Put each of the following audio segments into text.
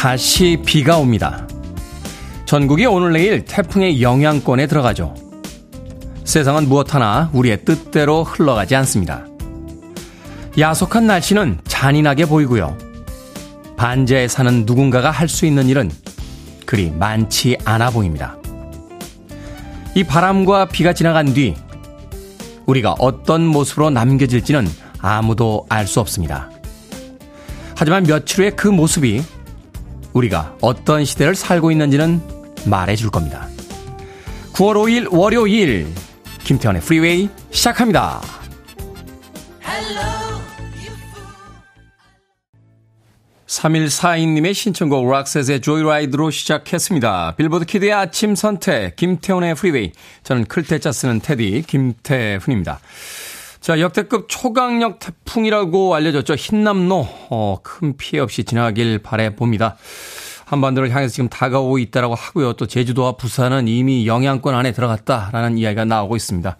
다시 비가 옵니다. 전국이 오늘 내일 태풍의 영향권에 들어가죠. 세상은 무엇 하나 우리의 뜻대로 흘러가지 않습니다. 야속한 날씨는 잔인하게 보이고요. 반지하에 사는 누군가가 할 수 있는 일은 그리 많지 않아 보입니다. 이 바람과 비가 지나간 뒤 우리가 어떤 모습으로 남겨질지는 아무도 알 수 없습니다. 하지만 며칠 후에 그 모습이 우리가 어떤 시대를 살고 있는지는 말해 줄 겁니다. 9월 5일 월요일 김태훈의 프리웨이 시작합니다. 3142님의 신청곡 록시트의 Joyride로 시작했습니다. 빌보드 kid의 아침 선택, 김태훈의 프리웨이. 저는 클 태 자 쓰는 테디, 김태훈입니다. 자, 역대급 초강력 태풍이라고 알려졌죠. 흰남노, 어, 큰 피해 없이 지나가길 바래봅니다. 한반도를 향해서 지금 다가오고 있다라고 하고요. 또 제주도와 부산은 이미 영향권 안에 들어갔다라는 이야기가 나오고 있습니다.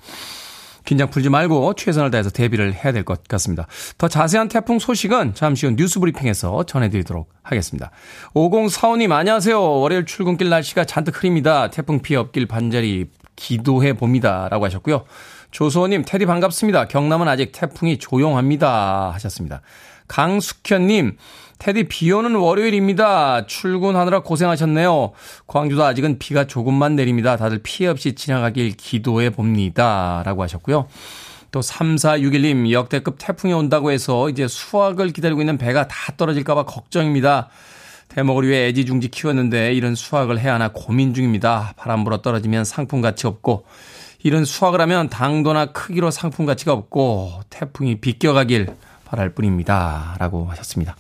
긴장 풀지 말고 최선을 다해서 대비를 해야 될 것 같습니다. 더 자세한 태풍 소식은 잠시 후 뉴스 브리핑에서 전해드리도록 하겠습니다. 5045님 안녕하세요. 월요일 출근길 날씨가 잔뜩 흐립니다. 태풍 피해 없길 반절히 기도해 봅니다. 라고 하셨고요. 조소호님 테디 반갑습니다. 경남은 아직 태풍이 조용합니다. 하셨습니다. 강숙현님 테디 비 오는 월요일입니다. 출근하느라 고생하셨네요. 광주도 아직은 비가 조금만 내립니다. 다들 피해 없이 지나가길 기도해 봅니다. 라고 하셨고요. 또 3461님 역대급 태풍이 온다고 해서 이제 수확을 기다리고 있는 배가 다 떨어질까봐 걱정입니다. 대목을 위해 애지중지 키웠는데 이런 수확을 해야 하나 고민 중입니다. 바람 불어 떨어지면 상품 가치 없고 이런 수확을 하면 당도나 크기로 상품 가치가 없고 태풍이 비껴가길 바랄 뿐입니다. 라고 하셨습니다.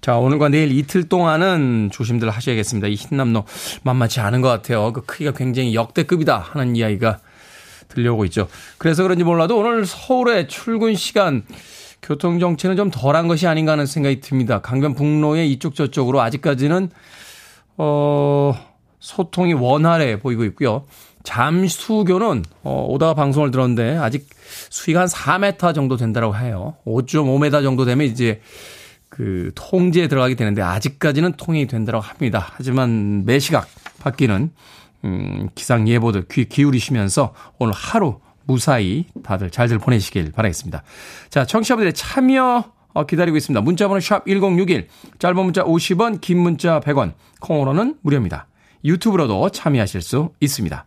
자, 오늘과 내일 이틀 동안은 조심들 하셔야겠습니다. 이 흰남노 만만치 않은 것 같아요. 그 크기가 굉장히 역대급이다 하는 이야기가 들려오고 있죠. 그래서 그런지 몰라도 오늘 서울의 출근 시간 교통 정체는 좀 덜한 것이 아닌가 하는 생각이 듭니다. 강변북로의 이쪽 저쪽으로 아직까지는 어 소통이 원활해 보이고 있고요. 잠수교는 어 오다가 방송을 들었는데 아직 수위가 한 4m 정도 된다고 해요. 5.5m 정도 되면 이제 그 통제에 들어가게 되는데 아직까지는 통행이 된다고 합니다. 하지만 매 시각 바뀌는 음, 기상 예보들 귀 기울이시면서 오늘 하루 무사히 다들 잘들 보내시길 바라겠습니다. 자, 청취자분들의 참여 어, 기다리고 있습니다. 문자번호 샵 1061, 짧은 문자 50원, 긴 문자 100원, 콩으로는 무료입니다. 유튜브로도 참여하실 수 있습니다.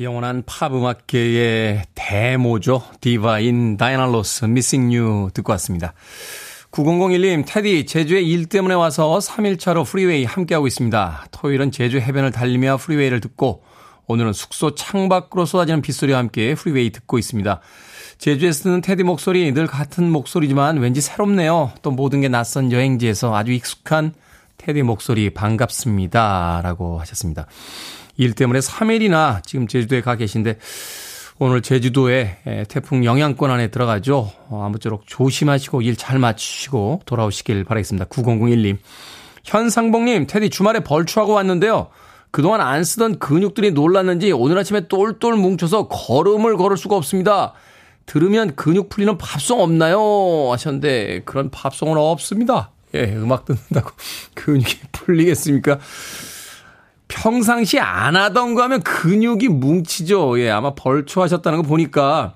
영원한 팝 음악계의 대모죠. 디바인 다이애나 로스 Missing You 듣고 왔습니다. 9001님, 테디, 제주에 일 때문에 와서 3일차로 프리웨이 함께하고 있습니다. 토요일은 제주 해변을 달리며 프리웨이를 듣고, 오늘은 숙소 창밖으로 쏟아지는 빗소리와 함께 프리웨이 듣고 있습니다. 제주에서 듣는 테디 목소리 늘 같은 목소리지만 왠지 새롭네요. 또 모든 게 낯선 여행지에서 아주 익숙한 테디 목소리 반갑습니다. 라고 하셨습니다. 일 때문에 3일이나 지금 제주도에 가 계신데 오늘 제주도에 태풍 영향권 안에 들어가죠. 어, 아무쪼록 조심하시고 일 잘 마치시고 돌아오시길 바라겠습니다. 9001님. 현상봉님, 테디 주말에 벌초하고 왔는데요. 그동안 안 쓰던 근육들이 놀랐는지 오늘 아침에 똘똘 뭉쳐서 걸음을 걸을 수가 없습니다. 들으면 근육 풀리는 팝송 없나요? 하셨는데 그런 팝송은 없습니다. 예, 음악 듣는다고 근육이 풀리겠습니까? 평상시 안 하던 거 하면 근육이 뭉치죠. 예, 아마 벌초하셨다는 거 보니까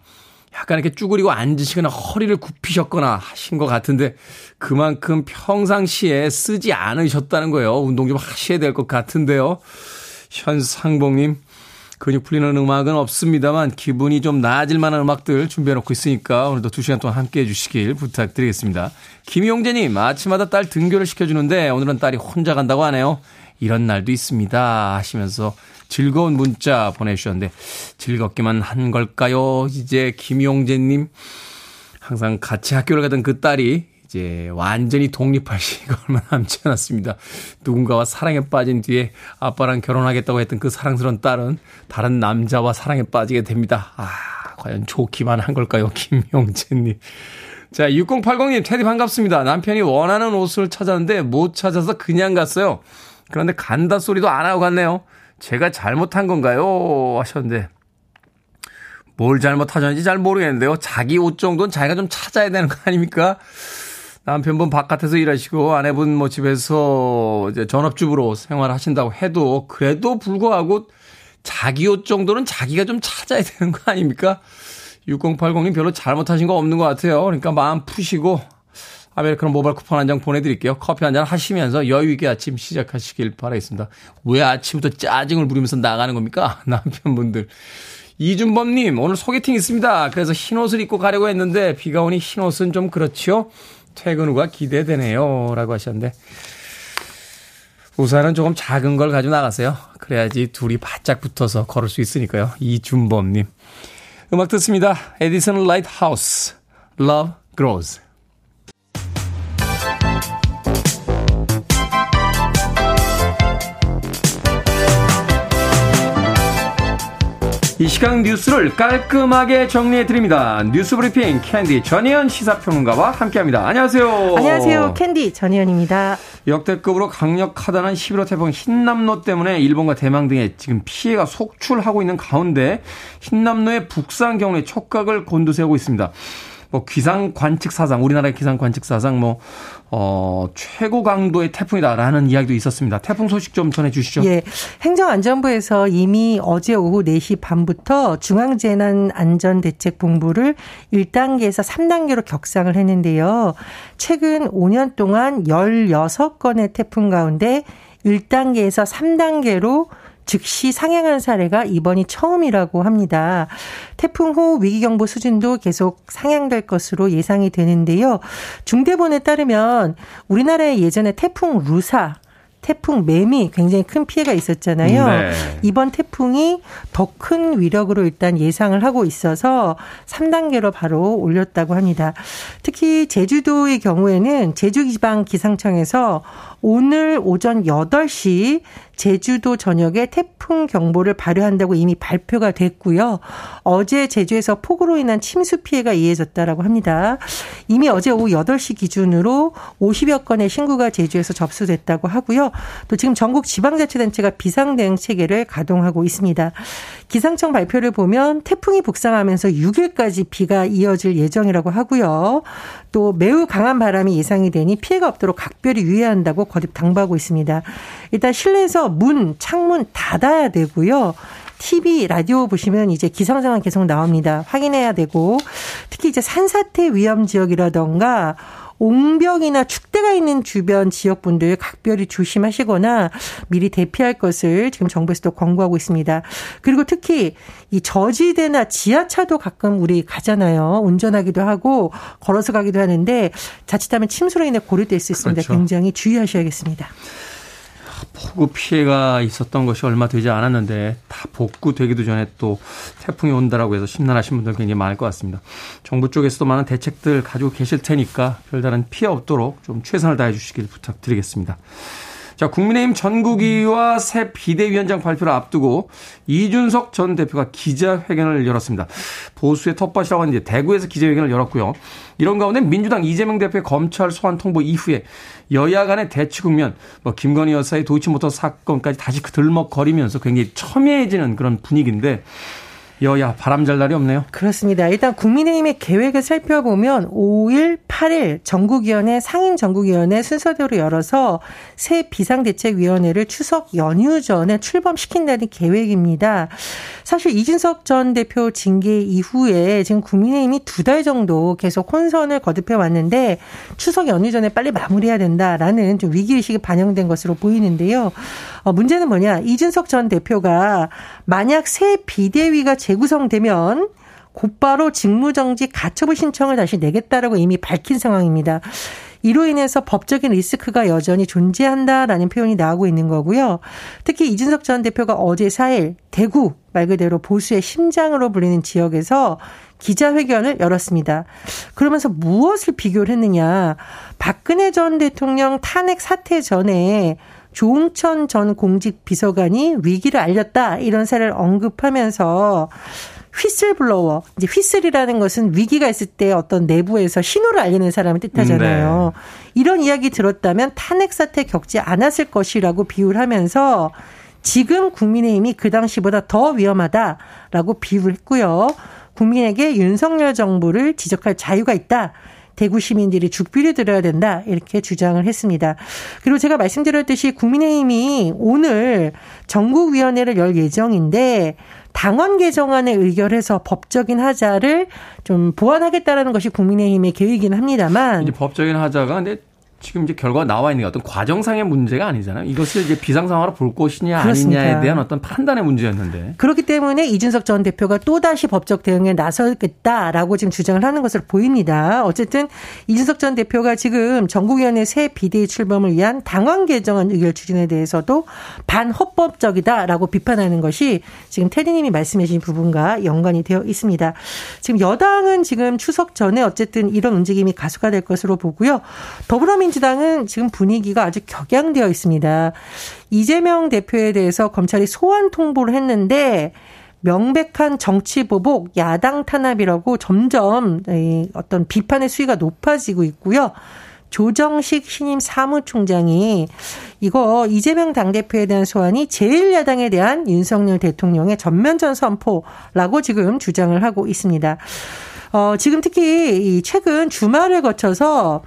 약간 이렇게 쭈그리고 앉으시거나 허리를 굽히셨거나 하신 것 같은데 그만큼 평상시에 쓰지 않으셨다는 거예요. 운동 좀 하셔야 될 것 같은데요. 현상봉님, 근육 풀리는 음악은 없습니다만 기분이 좀 나아질 만한 음악들 준비해 놓고 있으니까 오늘도 두 시간 동안 함께 해주시길 부탁드리겠습니다. 김용재님, 아침마다 딸 등교를 시켜주는데 오늘은 딸이 혼자 간다고 하네요. 이런 날도 있습니다. 하시면서 즐거운 문자 보내주셨는데 즐겁기만 한 걸까요? 이제 김용재님 항상 같이 학교를 가던 그 딸이 이제 완전히 독립할 시기가 얼마 남지 않았습니다. 누군가와 사랑에 빠진 뒤에 아빠랑 결혼하겠다고 했던 그 사랑스러운 딸은 다른 남자와 사랑에 빠지게 됩니다. 아, 과연 좋기만 한 걸까요? 김용재님. 자, 6080님, 테디 반갑습니다. 남편이 원하는 옷을 찾았는데 못 찾아서 그냥 갔어요. 그런데 간다 소리도 안 하고 갔네요. 제가 잘못한 건가요? 하셨는데. 뭘 잘못하셨는지 잘 모르겠는데요. 자기 옷 정도는 자기가 좀 찾아야 되는 거 아닙니까? 남편분 바깥에서 일하시고 아내분 뭐 집에서 이제 전업주부로 생활하신다고 해도 그래도 불구하고 자기 옷 정도는 자기가 좀 찾아야 되는 거 아닙니까? 6080님 별로 잘못하신 거 없는 것 같아요. 그러니까 마음 푸시고 아메리카노 모바일 쿠폰 한 장 보내드릴게요. 커피 한 잔 하시면서 여유있게 아침 시작하시길 바라겠습니다. 왜 아침부터 짜증을 부리면서 나가는 겁니까? 남편분들. 이준범님, 오늘 소개팅 있습니다. 그래서 흰 옷을 입고 가려고 했는데 비가 오니 흰 옷은 좀 그렇지요? 퇴근 후가 기대되네요. 라고 하셨는데. 우산은 조금 작은 걸 가지고 나가세요. 그래야지 둘이 바짝 붙어서 걸을 수 있으니까요. 이준범님. 음악 듣습니다. 에디슨 라이트하우스. Love Grows. 이 시간 뉴스를 깔끔하게 정리해 드립니다. 뉴스 브리핑 캔디 전희연 시사평론가와 함께합니다. 안녕하세요. 안녕하세요. 캔디 전희연입니다. 역대급으로 강력하다는 11호 태풍 힌남노 때문에 일본과 대만 등에 지금 피해가 속출하고 있는 가운데 흰남노의 북상 경로에 촉각을 곤두세우고 있습니다. 뭐 기상 관측 사상, 우리나라의 기상 관측 사상 뭐 어, 최고 강도의 태풍이다라는 이야기도 있었습니다. 태풍 소식 좀 전해 주시죠. 예. 행정안전부에서 이미 어제 오후 4시 반부터 중앙재난안전대책본부를 1단계에서 3단계로 격상을 했는데요. 최근 5년 동안 16건의 태풍 가운데 1단계에서 3단계로 즉시 상향한 사례가 이번이 처음이라고 합니다. 태풍 후 위기경보 수준도 계속 상향될 것으로 예상이 되는데요. 중대본에 따르면 우리나라의 예전에 태풍 루사 태풍 매미 굉장히 큰 피해가 있었잖아요. 네. 이번 태풍이 더 큰 위력으로 일단 예상을 하고 있어서 3단계로 바로 올렸다고 합니다. 특히 제주도의 경우에는 제주지방 기상청에서 오늘 오전 8시 제주도 전역에 태풍 경보를 발효한다고 이미 발표가 됐고요. 어제 제주에서 폭우로 인한 침수 피해가 이해졌다라고 합니다. 이미 어제 오후 8시 기준으로 50여 건의 신고가 제주에서 접수됐다고 하고요. 또 지금 전국 지방자치단체가 비상대응 체계를 가동하고 있습니다. 기상청 발표를 보면 태풍이 북상하면서 6일까지 비가 이어질 예정이라고 하고요. 또 매우 강한 바람이 예상이 되니 피해가 없도록 각별히 유의해야 한다고 거듭 당부하고 있습니다. 일단 실내에서 문, 창문 닫아야 되고요. TV, 라디오 보시면 이제 기상 상황 계속 나옵니다. 확인해야 되고 특히 이제 산사태 위험 지역이라던가 옹벽이나 축대가 있는 주변 지역분들 각별히 조심하시거나 미리 대피할 것을 지금 정부에서도 권고하고 있습니다. 그리고 특히 이 저지대나 지하차도 가끔 우리 가잖아요. 운전하기도 하고 걸어서 가기도 하는데 자칫하면 침수로 인해 고립될 수 있습니다. 그렇죠. 굉장히 주의하셔야겠습니다. 폭우 피해가 있었던 것이 얼마 되지 않았는데 다 복구되기도 전에 또 태풍이 온다라고 해서 심란하신 분들 굉장히 많을 것 같습니다. 정부 쪽에서도 많은 대책들 가지고 계실 테니까 별다른 피해 없도록 좀 최선을 다해 주시길 부탁드리겠습니다. 자, 국민의힘 전국위와 새 비대위원장 발표를 앞두고 이준석 전 대표가 기자회견을 열었습니다. 보수의 텃밭이라고 하는데 대구에서 기자회견을 열었고요. 이런 가운데 민주당 이재명 대표의 검찰 소환 통보 이후에 여야 간의 대치 국면, 뭐 김건희 여사의 도이치모터 사건까지 다시 들먹거리면서 굉장히 첨예해지는 그런 분위기인데 여야 바람잘 날이 없네요. 그렇습니다. 일단 국민의힘의 계획을 살펴보면 5일, 8일 전국위원회, 상임 전국위원회 순서대로 열어서 새 비상대책위원회를 추석 연휴 전에 출범시킨다는 계획입니다. 사실 이진석 전 대표 징계 이후에 지금 국민의힘이 두 달 정도 계속 혼선을 거듭해 왔는데 추석 연휴 전에 빨리 마무리해야 된다라는 좀 위기의식이 반영된 것으로 보이는데요. 어, 문제는 뭐냐. 이준석 전 대표가 만약 새 비대위가 재구성되면 곧바로 직무정지 가처분 신청을 다시 내겠다라고 이미 밝힌 상황입니다. 이로 인해서 법적인 리스크가 여전히 존재한다라는 표현이 나오고 있는 거고요. 특히 이준석 전 대표가 어제 4일 대구 말 그대로 보수의 심장으로 불리는 지역에서 기자회견을 열었습니다. 그러면서 무엇을 비교를 했느냐. 박근혜 전 대통령 탄핵 사태 전에 조홍천 전 공직 비서관이 위기를 알렸다 이런 사례를 언급하면서 휘슬블로워 이제 휘슬이라는 것은 위기가 있을 때 어떤 내부에서 신호를 알리는 사람을 뜻하잖아요. 네. 이런 이야기 들었다면 탄핵 사태 겪지 않았을 것이라고 비유를 하면서 지금 국민의힘이 그 당시보다 더 위험하다라고 비유를 했고요. 국민에게 윤석열 정부를 지적할 자유가 있다. 대구 시민들이 죽비를 들어야 된다 이렇게 주장을 했습니다. 그리고 제가 말씀드렸듯이 국민의힘이 오늘 전국위원회를 열 예정인데 당원 개정안을 의결해서 법적인 하자를 좀 보완하겠다라는 것이 국민의힘의 계획이긴 합니다만 이제 법적인 하자가 근데 지금 이제 결과가 나와 있는 게 어떤 과정상의 문제가 아니잖아요. 이것을 이제 비상상황으로 볼 것이냐 그렇습니까. 아니냐에 대한 어떤 판단의 문제였는데. 그렇기 때문에 이준석 전 대표가 또다시 법적 대응에 나서겠다라고 지금 주장을 하는 것으로 보입니다. 어쨌든 이준석 전 대표가 지금 전국위원회 새 비대위 출범을 위한 당원 개정안 의결 추진에 대해서도 반헌법적이다라고 비판하는 것이 지금 테디님이 말씀해 주신 부분과 연관이 되어 있습니다. 지금 여당은 지금 추석 전에 어쨌든 이런 움직임이 가수가 될 것으로 보고요. 더불어민 더불어민주당은 지금 분위기가 아주 격양되어 있습니다. 이재명 대표에 대해서 검찰이 소환 통보를 했는데 명백한 정치 보복, 야당 탄압이라고 점점 어떤 비판의 수위가 높아지고 있고요. 조정식 신임 사무총장이 이거 이재명 당대표에 대한 소환이 제1야당에 대한 윤석열 대통령의 전면전 선포라고 지금 주장을 하고 있습니다. 어, 지금 특히 최근 주말을 거쳐서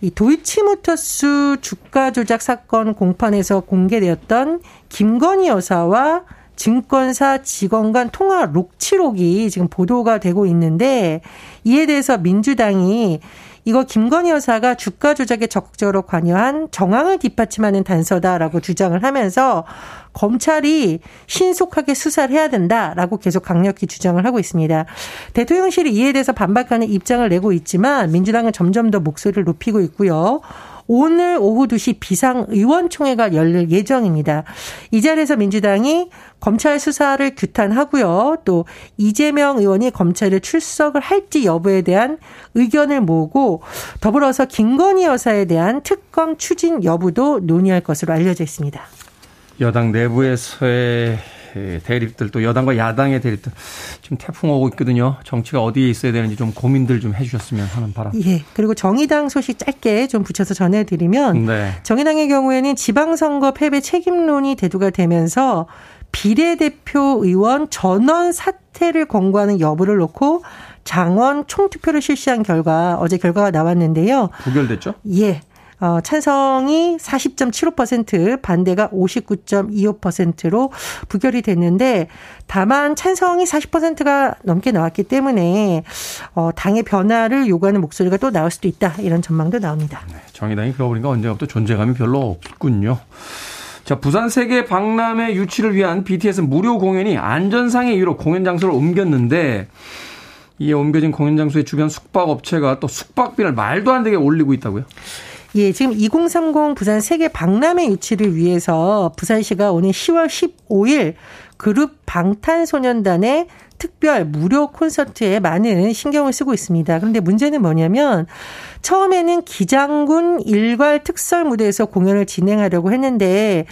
이 도이치모터스 주가 조작 사건 공판에서 공개되었던 김건희 여사와 증권사 직원 간 통화 녹취록이 지금 보도가 되고 있는데 이에 대해서 민주당이 이거 김건희 여사가 주가 조작에 적극적으로 관여한 정황을 뒷받침하는 단서다라고 주장을 하면서 검찰이 신속하게 수사를 해야 된다라고 계속 강력히 주장을 하고 있습니다. 대통령실이 이에 대해서 반박하는 입장을 내고 있지만 민주당은 점점 더 목소리를 높이고 있고요. 오늘 오후 2시 비상의원총회가 열릴 예정입니다. 이 자리에서 민주당이 검찰 수사를 규탄하고요. 또 이재명 의원이 검찰에 출석을 할지 여부에 대한 의견을 모으고 더불어서 김건희 여사에 대한 특검 추진 여부도 논의할 것으로 알려져 있습니다. 여당 내부에서의 대립들 또 여당과 야당의 대립들 지금 태풍 오고 있거든요. 정치가 어디에 있어야 되는지 좀 고민들 좀 해주셨으면 하는 바람. 예. 그리고 정의당 소식 짧게 좀 붙여서 전해드리면 네. 정의당의 경우에는 지방선거 패배 책임론이 대두가 되면서 비례대표 의원 전원 사퇴를 권고하는 여부를 놓고 장원 총투표를 실시한 결과 어제 결과가 나왔는데요. 부결됐죠? 예. 어, 찬성이 40.75% 반대가 59.25%로 부결이 됐는데 다만 찬성이 40%가 넘게 나왔기 때문에 어, 당의 변화를 요구하는 목소리가 또 나올 수도 있다 이런 전망도 나옵니다. 네, 정의당이 그러고 보니까 언제부터 존재감이 별로 없군요. 자, 부산 세계 박람회 유치를 위한 BTS 무료 공연이 안전상의 이유로 공연 장소를 옮겼는데 이에 옮겨진 공연 장소의 주변 숙박업체가 또 숙박비를 말도 안 되게 올리고 있다고요? 예, 지금 2030 부산 세계 박람회 유치를 위해서 부산시가 오늘 10월 15일 그룹 방탄소년단의 특별 무료 콘서트에 많은 신경을 쓰고 있습니다. 그런데 문제는 뭐냐면 처음에는 기장군 일괄 특설 무대에서 공연을 진행하려고 했는데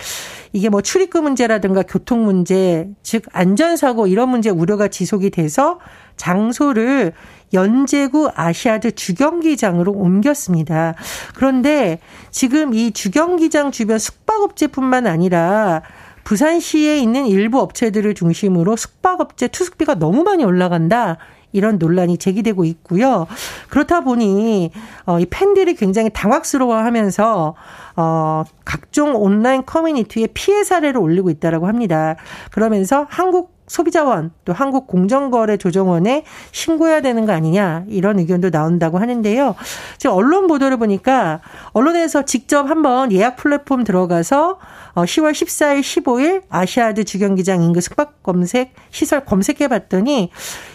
이게 뭐 출입금 문제라든가 교통 문제, 즉 안전사고 이런 문제 우려가 지속이 돼서 장소를 연제구 아시아드 주경기장으로 옮겼습니다. 그런데 지금 이 주경기장 주변 숙박업체뿐만 아니라 부산시에 있는 일부 업체들을 중심으로 숙박업체 투숙비가 너무 많이 올라간다. 이런 논란이 제기되고 있고요. 그렇다 보니 어, 이 팬들이 굉장히 당황스러워하면서 어, 각종 온라인 커뮤니티에 피해 사례를 올리고 있다라고 합니다. 그러면서 한국 소비자원 또 한국공정거래조정원에 신고해야 되는 거 아니냐 이런 의견도 나온다고 하는데요. 지금 언론 보도를 보니까 언론에서 직접 한번 예약 플랫폼 들어가서 10월 14일, 15일 아시아드 주경기장 인근 숙박 검색 시설 검색해 봤더니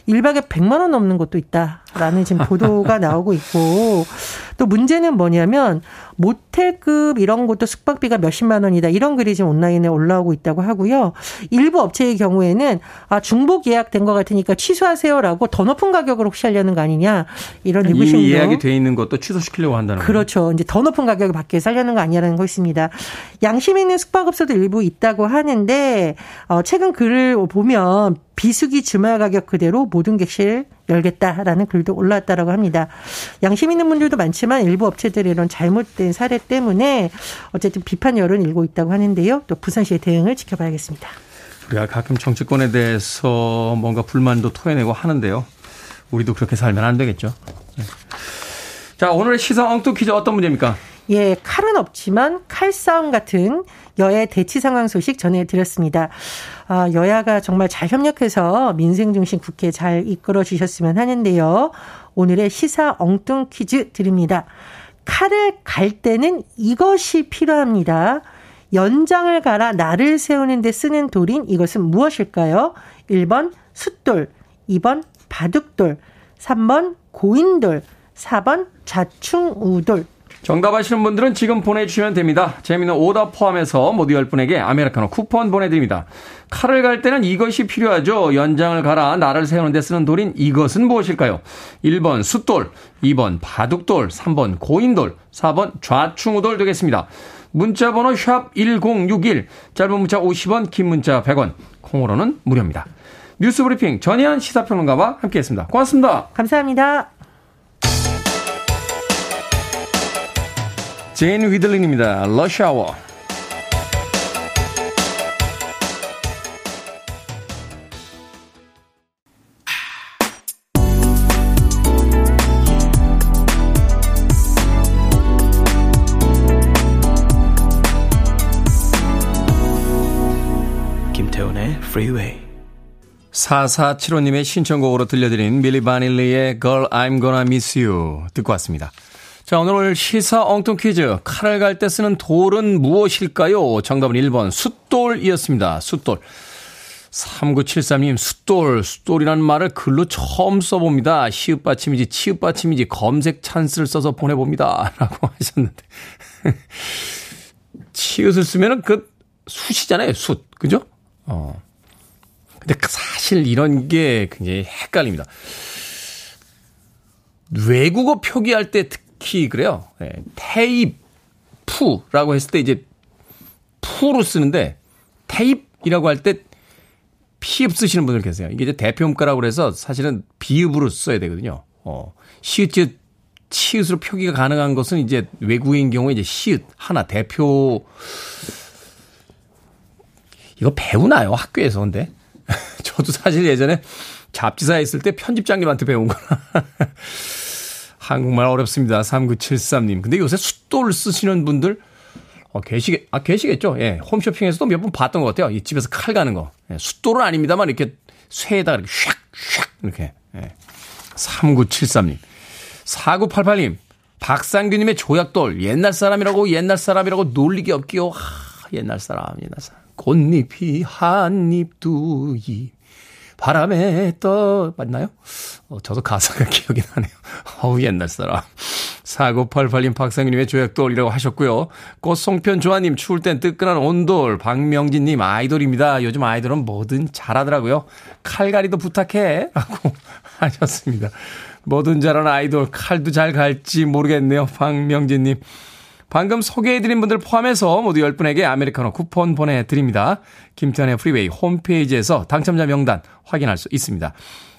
1박에 100만 원 넘는 곳도 있다라는 지금 보도가 나오고 있고 또 문제는 뭐냐면 모텔급 이런 것도 숙박비가 몇십만 원이다. 이런 글이 지금 온라인에 올라오고 있다고 하고요. 일부 업체의 경우에는 아, 중복 예약된 것 같으니까 취소하세요라고 더 높은 가격으로 혹시 하려는 거 아니냐. 이런 의구심도. 이미 예약이 돼 있는 것도 취소시키려고 한다는 그렇죠. 거예요. 이제 더 높은 가격을 위해서 하려는 거 아니냐는 거 있습니다. 양심 있는 숙박업소도 일부 있다고 하는데 어, 최근 글을 보면 비수기 주말 가격 그대로 모든 객실 열겠다라는 글도 올라왔다라고 합니다. 양심 있는 분들도 많지만 일부 업체들의 이런 잘못된 사례 때문에 어쨌든 비판 여론 일고 있다고 하는데요. 또 부산시의 대응을 지켜봐야겠습니다. 우리가 가끔 정치권에 대해서 뭔가 불만도 토해내고 하는데요. 우리도 그렇게 살면 안 되겠죠. 네. 자, 오늘의 시사 엉뚱 퀴즈 어떤 문제입니까? 예, 칼은 없지만 칼싸움 같은 여야 대치 상황 소식 전해드렸습니다. 아, 여야가 정말 잘 협력해서 민생 중심 국회 잘 이끌어 주셨으면 하는데요. 오늘의 시사 엉뚱 퀴즈 드립니다. 칼을 갈 때는 이것이 필요합니다. 연장을 갈아 날을 세우는 데 쓰는 돌인 이것은 무엇일까요? 1번 숫돌, 2번 바둑돌, 3번 고인돌, 4번 좌충우돌. 정답 아시는 분들은 지금 보내주시면 됩니다. 재미는 오답 포함해서 모두 10분에게 아메리카노 쿠폰 보내드립니다. 칼을 갈 때는 이것이 필요하죠. 연장을 갈아 나를 세우는 데 쓰는 돌인 이것은 무엇일까요? 1번 숫돌, 2번 바둑돌, 3번 고인돌, 4번 좌충우돌 되겠습니다. 문자 번호 샵 1061, 짧은 문자 50원, 긴 문자 100원, 콩으로는 무료입니다. 뉴스 브리핑 전혜연 시사평론가와 함께했습니다. 고맙습니다. 감사합니다. 제인 위들링입니다. Rush Hour. 김태훈의 Freeway. 4475님의 신청곡으로 들려드린 밀리 바닐리의 Girl I'm Gonna Miss You 듣고 왔습니다. 자, 오늘 시사 엉뚱 퀴즈. 칼을 갈 때 쓰는 돌은 무엇일까요? 정답은 1번 숫돌이었습니다. 숫돌. 3973님, 숫돌, 숫돌이라는 말을 글로 처음 써봅니다. 시읍 받침이지, 치읍 받침이지, 검색 찬스를 써서 보내봅니다. 라고 하셨는데. 치읓을 쓰면은 그 숫이잖아요, 숫. 그죠? 어. 근데 사실 이런 게 굉장히 헷갈립니다. 외국어 표기할 때 특, 특히 그래요. 네, 테이프라고 했을 때 이제 푸로 쓰는데 테이프이라고 할 때 피읍 쓰시는 분들 계세요. 이게 이제 대표음가라고 그래서 사실은 비읍으로 써야 되거든요. 어, 시읒, 치읒으로 표기가 가능한 것은 이제 외국인 경우에 이제 시읒 하나 대표 이거 배우나요 학교에서 근데 저도 사실 예전에 잡지사에 있을 때 편집장님한테 배운 거라 한국말 어렵습니다. 3973님. 근데 요새 숫돌 쓰시는 분들, 어, 계시겠, 아, 계시겠죠? 예. 홈쇼핑에서도 몇 번 봤던 것 같아요. 이 집에서 칼 가는 거. 예. 숫돌은 아닙니다만 이렇게 쇠에다 이렇게 샥, 샥, 이렇게. 예. 3973님. 4988님. 박상규님의 조약돌. 옛날 사람이라고, 옛날 사람이라고 놀리기 없기요. 하, 옛날 사람, 옛날 사람. 꽃잎이 한 입, 두 입. 바람에 떠 맞나요? 어, 저도 가사가 기억이 나네요. 어우 옛날 사람. 4988님 박상규님의 조약돌이라고 하셨고요. 꽃송편 조아님 추울 땐 뜨끈한 온돌. 박명진님 아이돌입니다. 요즘 아이돌은 뭐든 잘하더라고요. 칼갈이도 부탁해. 라고 하셨습니다. 뭐든 잘하는 아이돌 칼도 잘 갈지 모르겠네요. 박명진님. 방금 소개해드린 분들 포함해서 모두 10분에게 아메리카노 쿠폰 보내드립니다. 김태훈의 프리웨이 홈페이지에서 당첨자 명단 확인할 수 있습니다.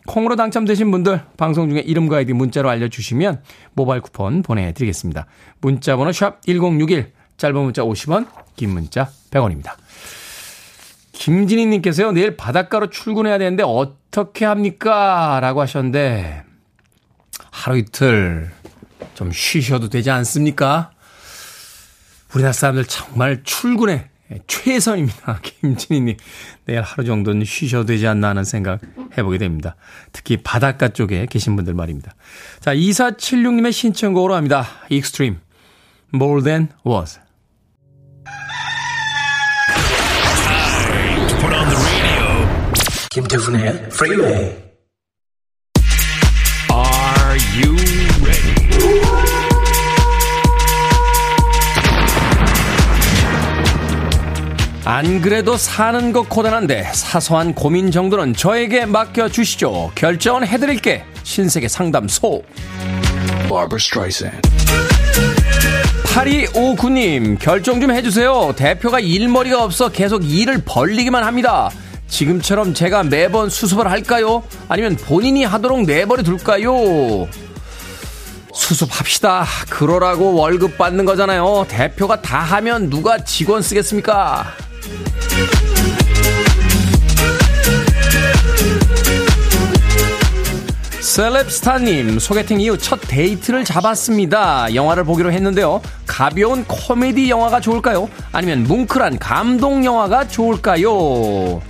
콩으로 당첨되신 분들 방송 중에 이름과 아이디 문자로 알려주시면 모바일 쿠폰 보내드리겠습니다. 문자 번호 샵 1061, 짧은 문자 50원, 긴 문자 100원입니다. 김진희 님께서요, 내일 바닷가로 출근해야 되는데 어떻게 합니까? 라고 하셨는데, 하루 이틀 좀 쉬셔도 되지 않습니까? 우리나라 사람들 정말 출근에 최선입니다. 김진희님. 내일 하루 정도는 쉬셔도 되지 않나 하는 생각 해보게 됩니다. 특히 바닷가 쪽에 계신 분들 말입니다. 자, 2476님의 신청곡으로 합니다. Extreme. More than was. 김태훈의 Freeway. Are you 안 그래도 사는 것 고단한데 사소한 고민 정도는 저에게 맡겨주시죠. 결정은 해드릴게. 신세계 상담소. 8259님, 결정 좀 해주세요. 대표가 일머리가 없어 계속 일을 벌리기만 합니다. 지금처럼 제가 매번 수습을 할까요? 아니면 본인이 하도록 내버려 둘까요? 수습합시다. 그러라고 월급 받는 거잖아요. 대표가 다 하면 누가 직원 쓰겠습니까? 셀럽스타님, 소개팅 이후 첫 데이트를 잡았습니다. 영화를 보기로 했는데요. 가벼운 코미디 영화가 좋을까요? 아니면 뭉클한 감동 영화가 좋을까요?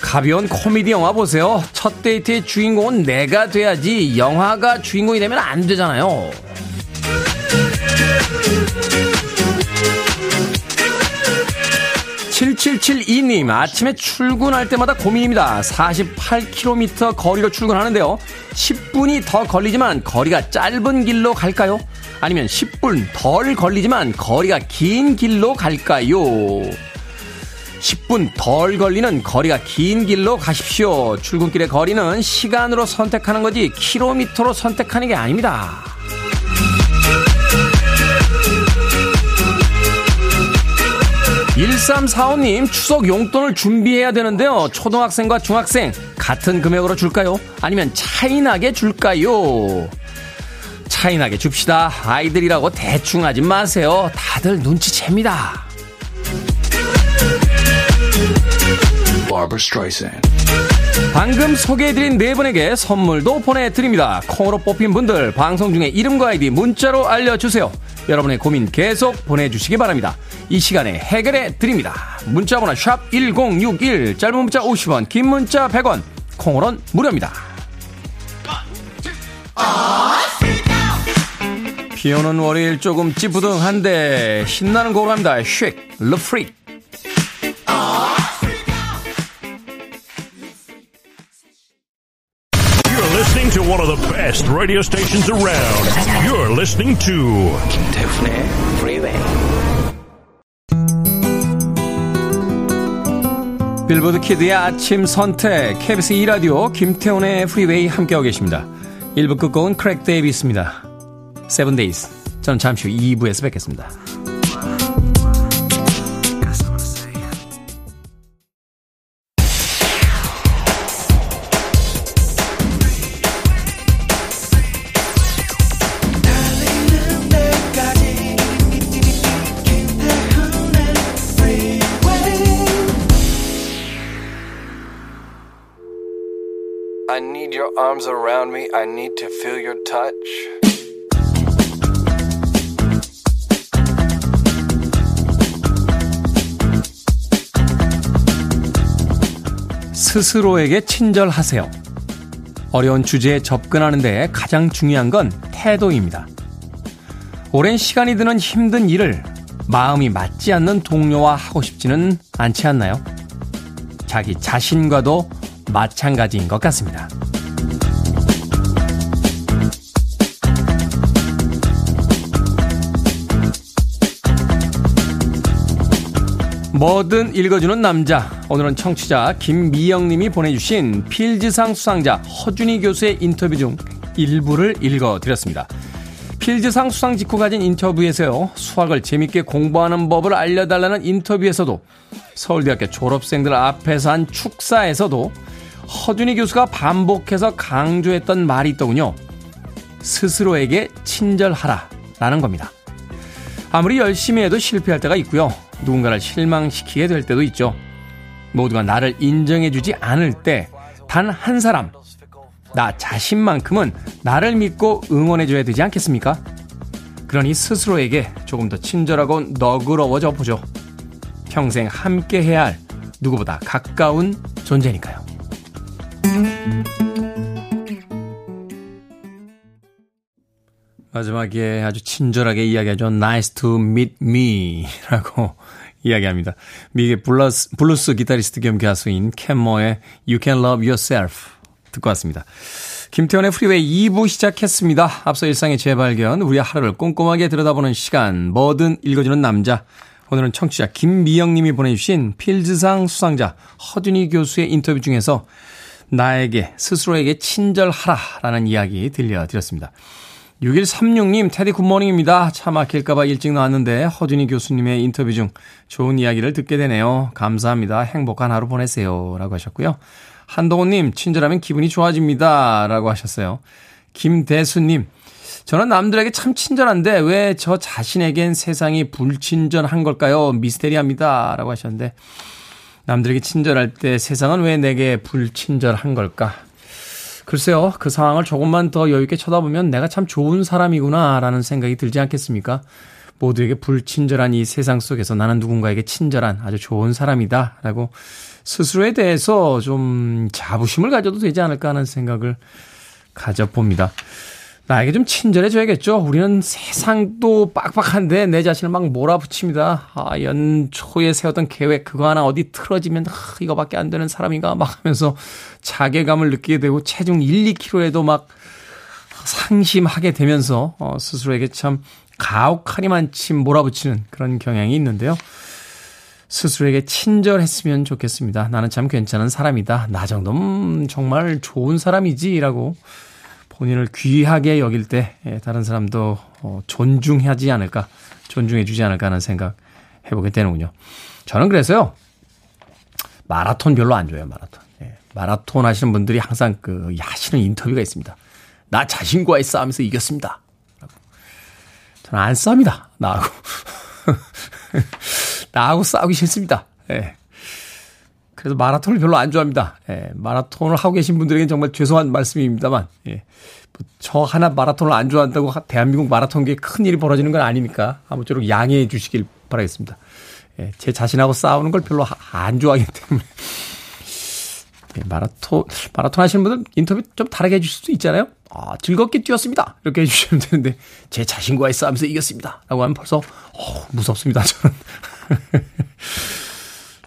가벼운 코미디 영화 보세요. 첫 데이트의 주인공은 내가 돼야지 영화가 주인공이 되면 안 되잖아요. 7772님, 아침에 출근할 때마다 고민입니다. 48km 거리로 출근하는데요. 10분이 더 걸리지만 거리가 짧은 길로 갈까요? 아니면 10분 덜 걸리지만 거리가 긴 길로 갈까요? 10분 덜 걸리는 거리가 긴 길로 가십시오. 출근길의 거리는 시간으로 선택하는 거지 킬로미터로 선택하는 게 아닙니다. 1345님, 추석 용돈을 준비해야 되는데요. 초등학생과 중학생, 같은 금액으로 줄까요? 아니면 차이나게 줄까요? 차이나게 줍시다. 아이들이라고 대충 하지 마세요. 다들 눈치챕니다. 방금 소개해드린 네 분에게 선물도 보내드립니다. 콩으로 뽑힌 분들 방송 중에 이름과 아이디 문자로 알려주세요. 여러분의 고민 계속 보내주시기 바랍니다. 이 시간에 해결해 드립니다. 문자번호 샵 1061, 짧은 문자 50원, 긴 문자 100원, 콩으로는 무료입니다. 비 오는 월요일 조금 찌부둥한데 신나는 곡으로 합니다. 쉑, 르프릭. Radio stations around. You're listening to 김태훈의 Freeway. 빌보드 kid의 아침 선택 KBS 2 라디오 김태훈의 Freeway 함께하고 계십니다. 1부 끝곡은 크레이그 데이비드입니다. 7 Days. 저는 잠시 후 2부에서 뵙겠습니다. Your arms around me. I need to feel your touch. 스스로에게 친절하세요. 어려운 주제에 접근하는 데 가장 중요한 건 태도입니다. 오랜 시간이 드는 힘든 일을 마음이 맞지 않는 동료와 하고 싶지는 않지 않나요? 자기 자신과도 마찬가지인 것 같습니다. 뭐든 읽어주는 남자. 오늘은 청취자 김미영님이 보내주신 필즈상 수상자 허준희 교수의 인터뷰 중 일부를 읽어드렸습니다. 필즈상 수상 직후 가진 인터뷰에서요, 수학을 재밌게 공부하는 법을 알려달라는 인터뷰에서도 서울대학교 졸업생들 앞에서 한 축사에서도 허준희 교수가 반복해서 강조했던 말이 있더군요. 스스로에게 친절하라. 라는 겁니다. 아무리 열심히 해도 실패할 때가 있고요. 누군가를 실망시키게 될 때도 있죠. 모두가 나를 인정해주지 않을 때 단 한 사람, 나 자신만큼은 나를 믿고 응원해줘야 되지 않겠습니까? 그러니 스스로에게 조금 더 친절하고 너그러워져 보죠. 평생 함께 해야 할 누구보다 가까운 존재니까요. 마지막에 아주 친절하게 이야기하죠. Nice to meet me 라고 이야기합니다. 미국의 블루스, 블루스 기타리스트 겸 가수인 켑 모의 You Can Love Yourself 듣고 왔습니다. 김태훈의 프리웨이 2부 시작했습니다. 앞서 일상의 재발견, 우리의 하루를 꼼꼼하게 들여다보는 시간, 뭐든 읽어주는 남자. 오늘은 청취자 김미영 님이 보내주신 필즈상 수상자 허준이 교수의 인터뷰 중에서 나에게, 스스로에게 친절하라라는 이야기 들려드렸습니다. 6136님, 테디 good morning입니다. 차 막힐까봐 일찍 나왔는데 허준이 교수님의 인터뷰 중 좋은 이야기를 듣게 되네요. 감사합니다. 행복한 하루 보내세요. 라고 하셨고요. 한동훈님, 친절하면 기분이 좋아집니다. 라고 하셨어요. 김대수님, 저는 남들에게 참 친절한데 왜 저 자신에겐 세상이 불친절한 걸까요? 미스테리합니다. 라고 하셨는데, 남들에게 친절할 때 세상은 왜 내게 불친절한 걸까? 글쎄요, 그 상황을 조금만 더 여유있게 쳐다보면 내가 참 좋은 사람이구나, 라는 생각이 들지 않겠습니까? 모두에게 불친절한 이 세상 속에서 나는 누군가에게 친절한 아주 좋은 사람이다, 라고 스스로에 대해서 좀 자부심을 가져도 되지 않을까 하는 생각을 가져봅니다. 나에게 좀 친절해져야겠죠. 우리는 세상도 빡빡한데 내 자신을 막 몰아붙입니다. 아, 연초에 세웠던 계획 그거 하나 어디 틀어지면 아, 이거밖에 안 되는 사람인가 막 하면서 자괴감을 느끼게 되고 체중 1, 2kg에도 막 상심하게 되면서 어, 스스로에게 참 가혹하니만 침 몰아붙이는 그런 경향이 있는데요. 스스로에게 친절했으면 좋겠습니다. 나는 참 괜찮은 사람이다. 나 정도면 정말 좋은 사람이지라고 본인을 귀하게 여길 때 예, 다른 사람도 어, 존중하지 않을까, 존중해 주지 않을까 하는 생각 해보게 되는군요. 저는 그래서요, 마라톤 별로 안 좋아해요, 마라톤. 예, 마라톤 하시는 분들이 항상 그 하시는 인터뷰가 있습니다. 나 자신과의 싸움에서 이겼습니다. 저는 안 싸웁니다. 나하고. 나하고 싸우기 싫습니다. 예. 그래서 마라톤을 별로 안 좋아합니다. 예, 마라톤을 하고 계신 분들에게는 정말 죄송한 말씀입니다만, 예, 저 하나 마라톤을 안 좋아한다고 대한민국 마라톤계에 큰 일이 벌어지는 건 아니니까 아무쪼록 양해해 주시길 바라겠습니다. 예, 제 자신하고 싸우는 걸 별로 안 좋아하기 때문에. 예, 마라톤, 마라톤 하시는 분들 인터뷰 좀 다르게 해주실 수 있잖아요? 아, 즐겁게 뛰었습니다. 이렇게 해주시면 되는데, 제 자신과의 싸움에서 이겼습니다. 라고 하면 벌써, 어, 무섭습니다, 저는.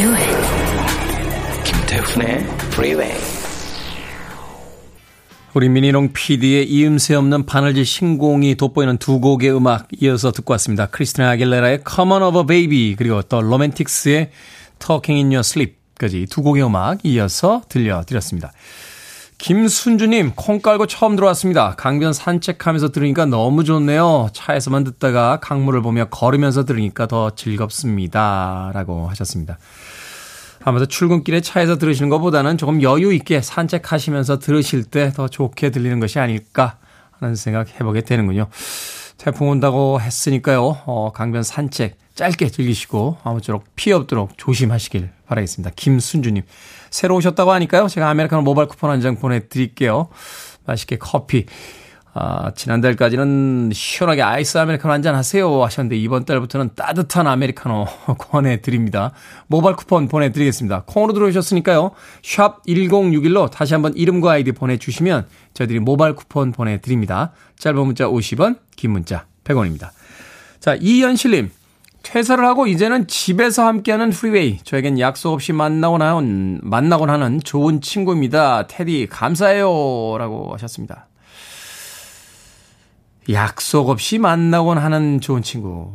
Do it. 김태훈의 Freeway. 우리 미니롱 PD의 이음새 없는 바늘질 신공이 돋보이는 두 곡의 음악 이어서 듣고 왔습니다. 크리스티나 아길레라의 Come on over baby 그리고 또 로맨틱스의 Talking in your sleep까지 두 곡의 음악 이어서 들려드렸습니다. 김순주님, 콩 깔고 처음 들어왔습니다. 강변 산책하면서 들으니까 너무 좋네요. 차에서만 듣다가 강물을 보며 걸으면서 들으니까 더 즐겁습니다. 라고 하셨습니다. 아마도 출근길에 차에서 들으시는 것보다는 조금 여유 있게 산책하시면서 들으실 때 더 좋게 들리는 것이 아닐까 하는 생각 해보게 되는군요. 태풍 온다고 했으니까요. 어, 강변 산책 짧게 즐기시고 아무쪼록 피해 없도록 조심하시길 바라겠습니다. 김순주님. 새로 오셨다고 하니까요. 제가 아메리카노 모바일 쿠폰 한 장 보내드릴게요. 맛있게 커피. 아, 지난달까지는 시원하게 아이스 아메리카노 한 잔 하세요 하셨는데 이번 달부터는 따뜻한 아메리카노 권해드립니다. 모바일 쿠폰 보내드리겠습니다. 콩으로 들어오셨으니까요. 샵 1061로 다시 한번 이름과 아이디 보내주시면 저희들이 모바일 쿠폰 보내드립니다. 짧은 문자 50원, 긴 문자 100원입니다. 자, 이현실님. 퇴사를 하고 이제는 집에서 함께하는 프리웨이. 저에겐 약속 없이 만나곤 하는, 만나곤 하는 좋은 친구입니다. 테디, 감사해요. 라고 하셨습니다. 약속 없이 만나곤 하는 좋은 친구.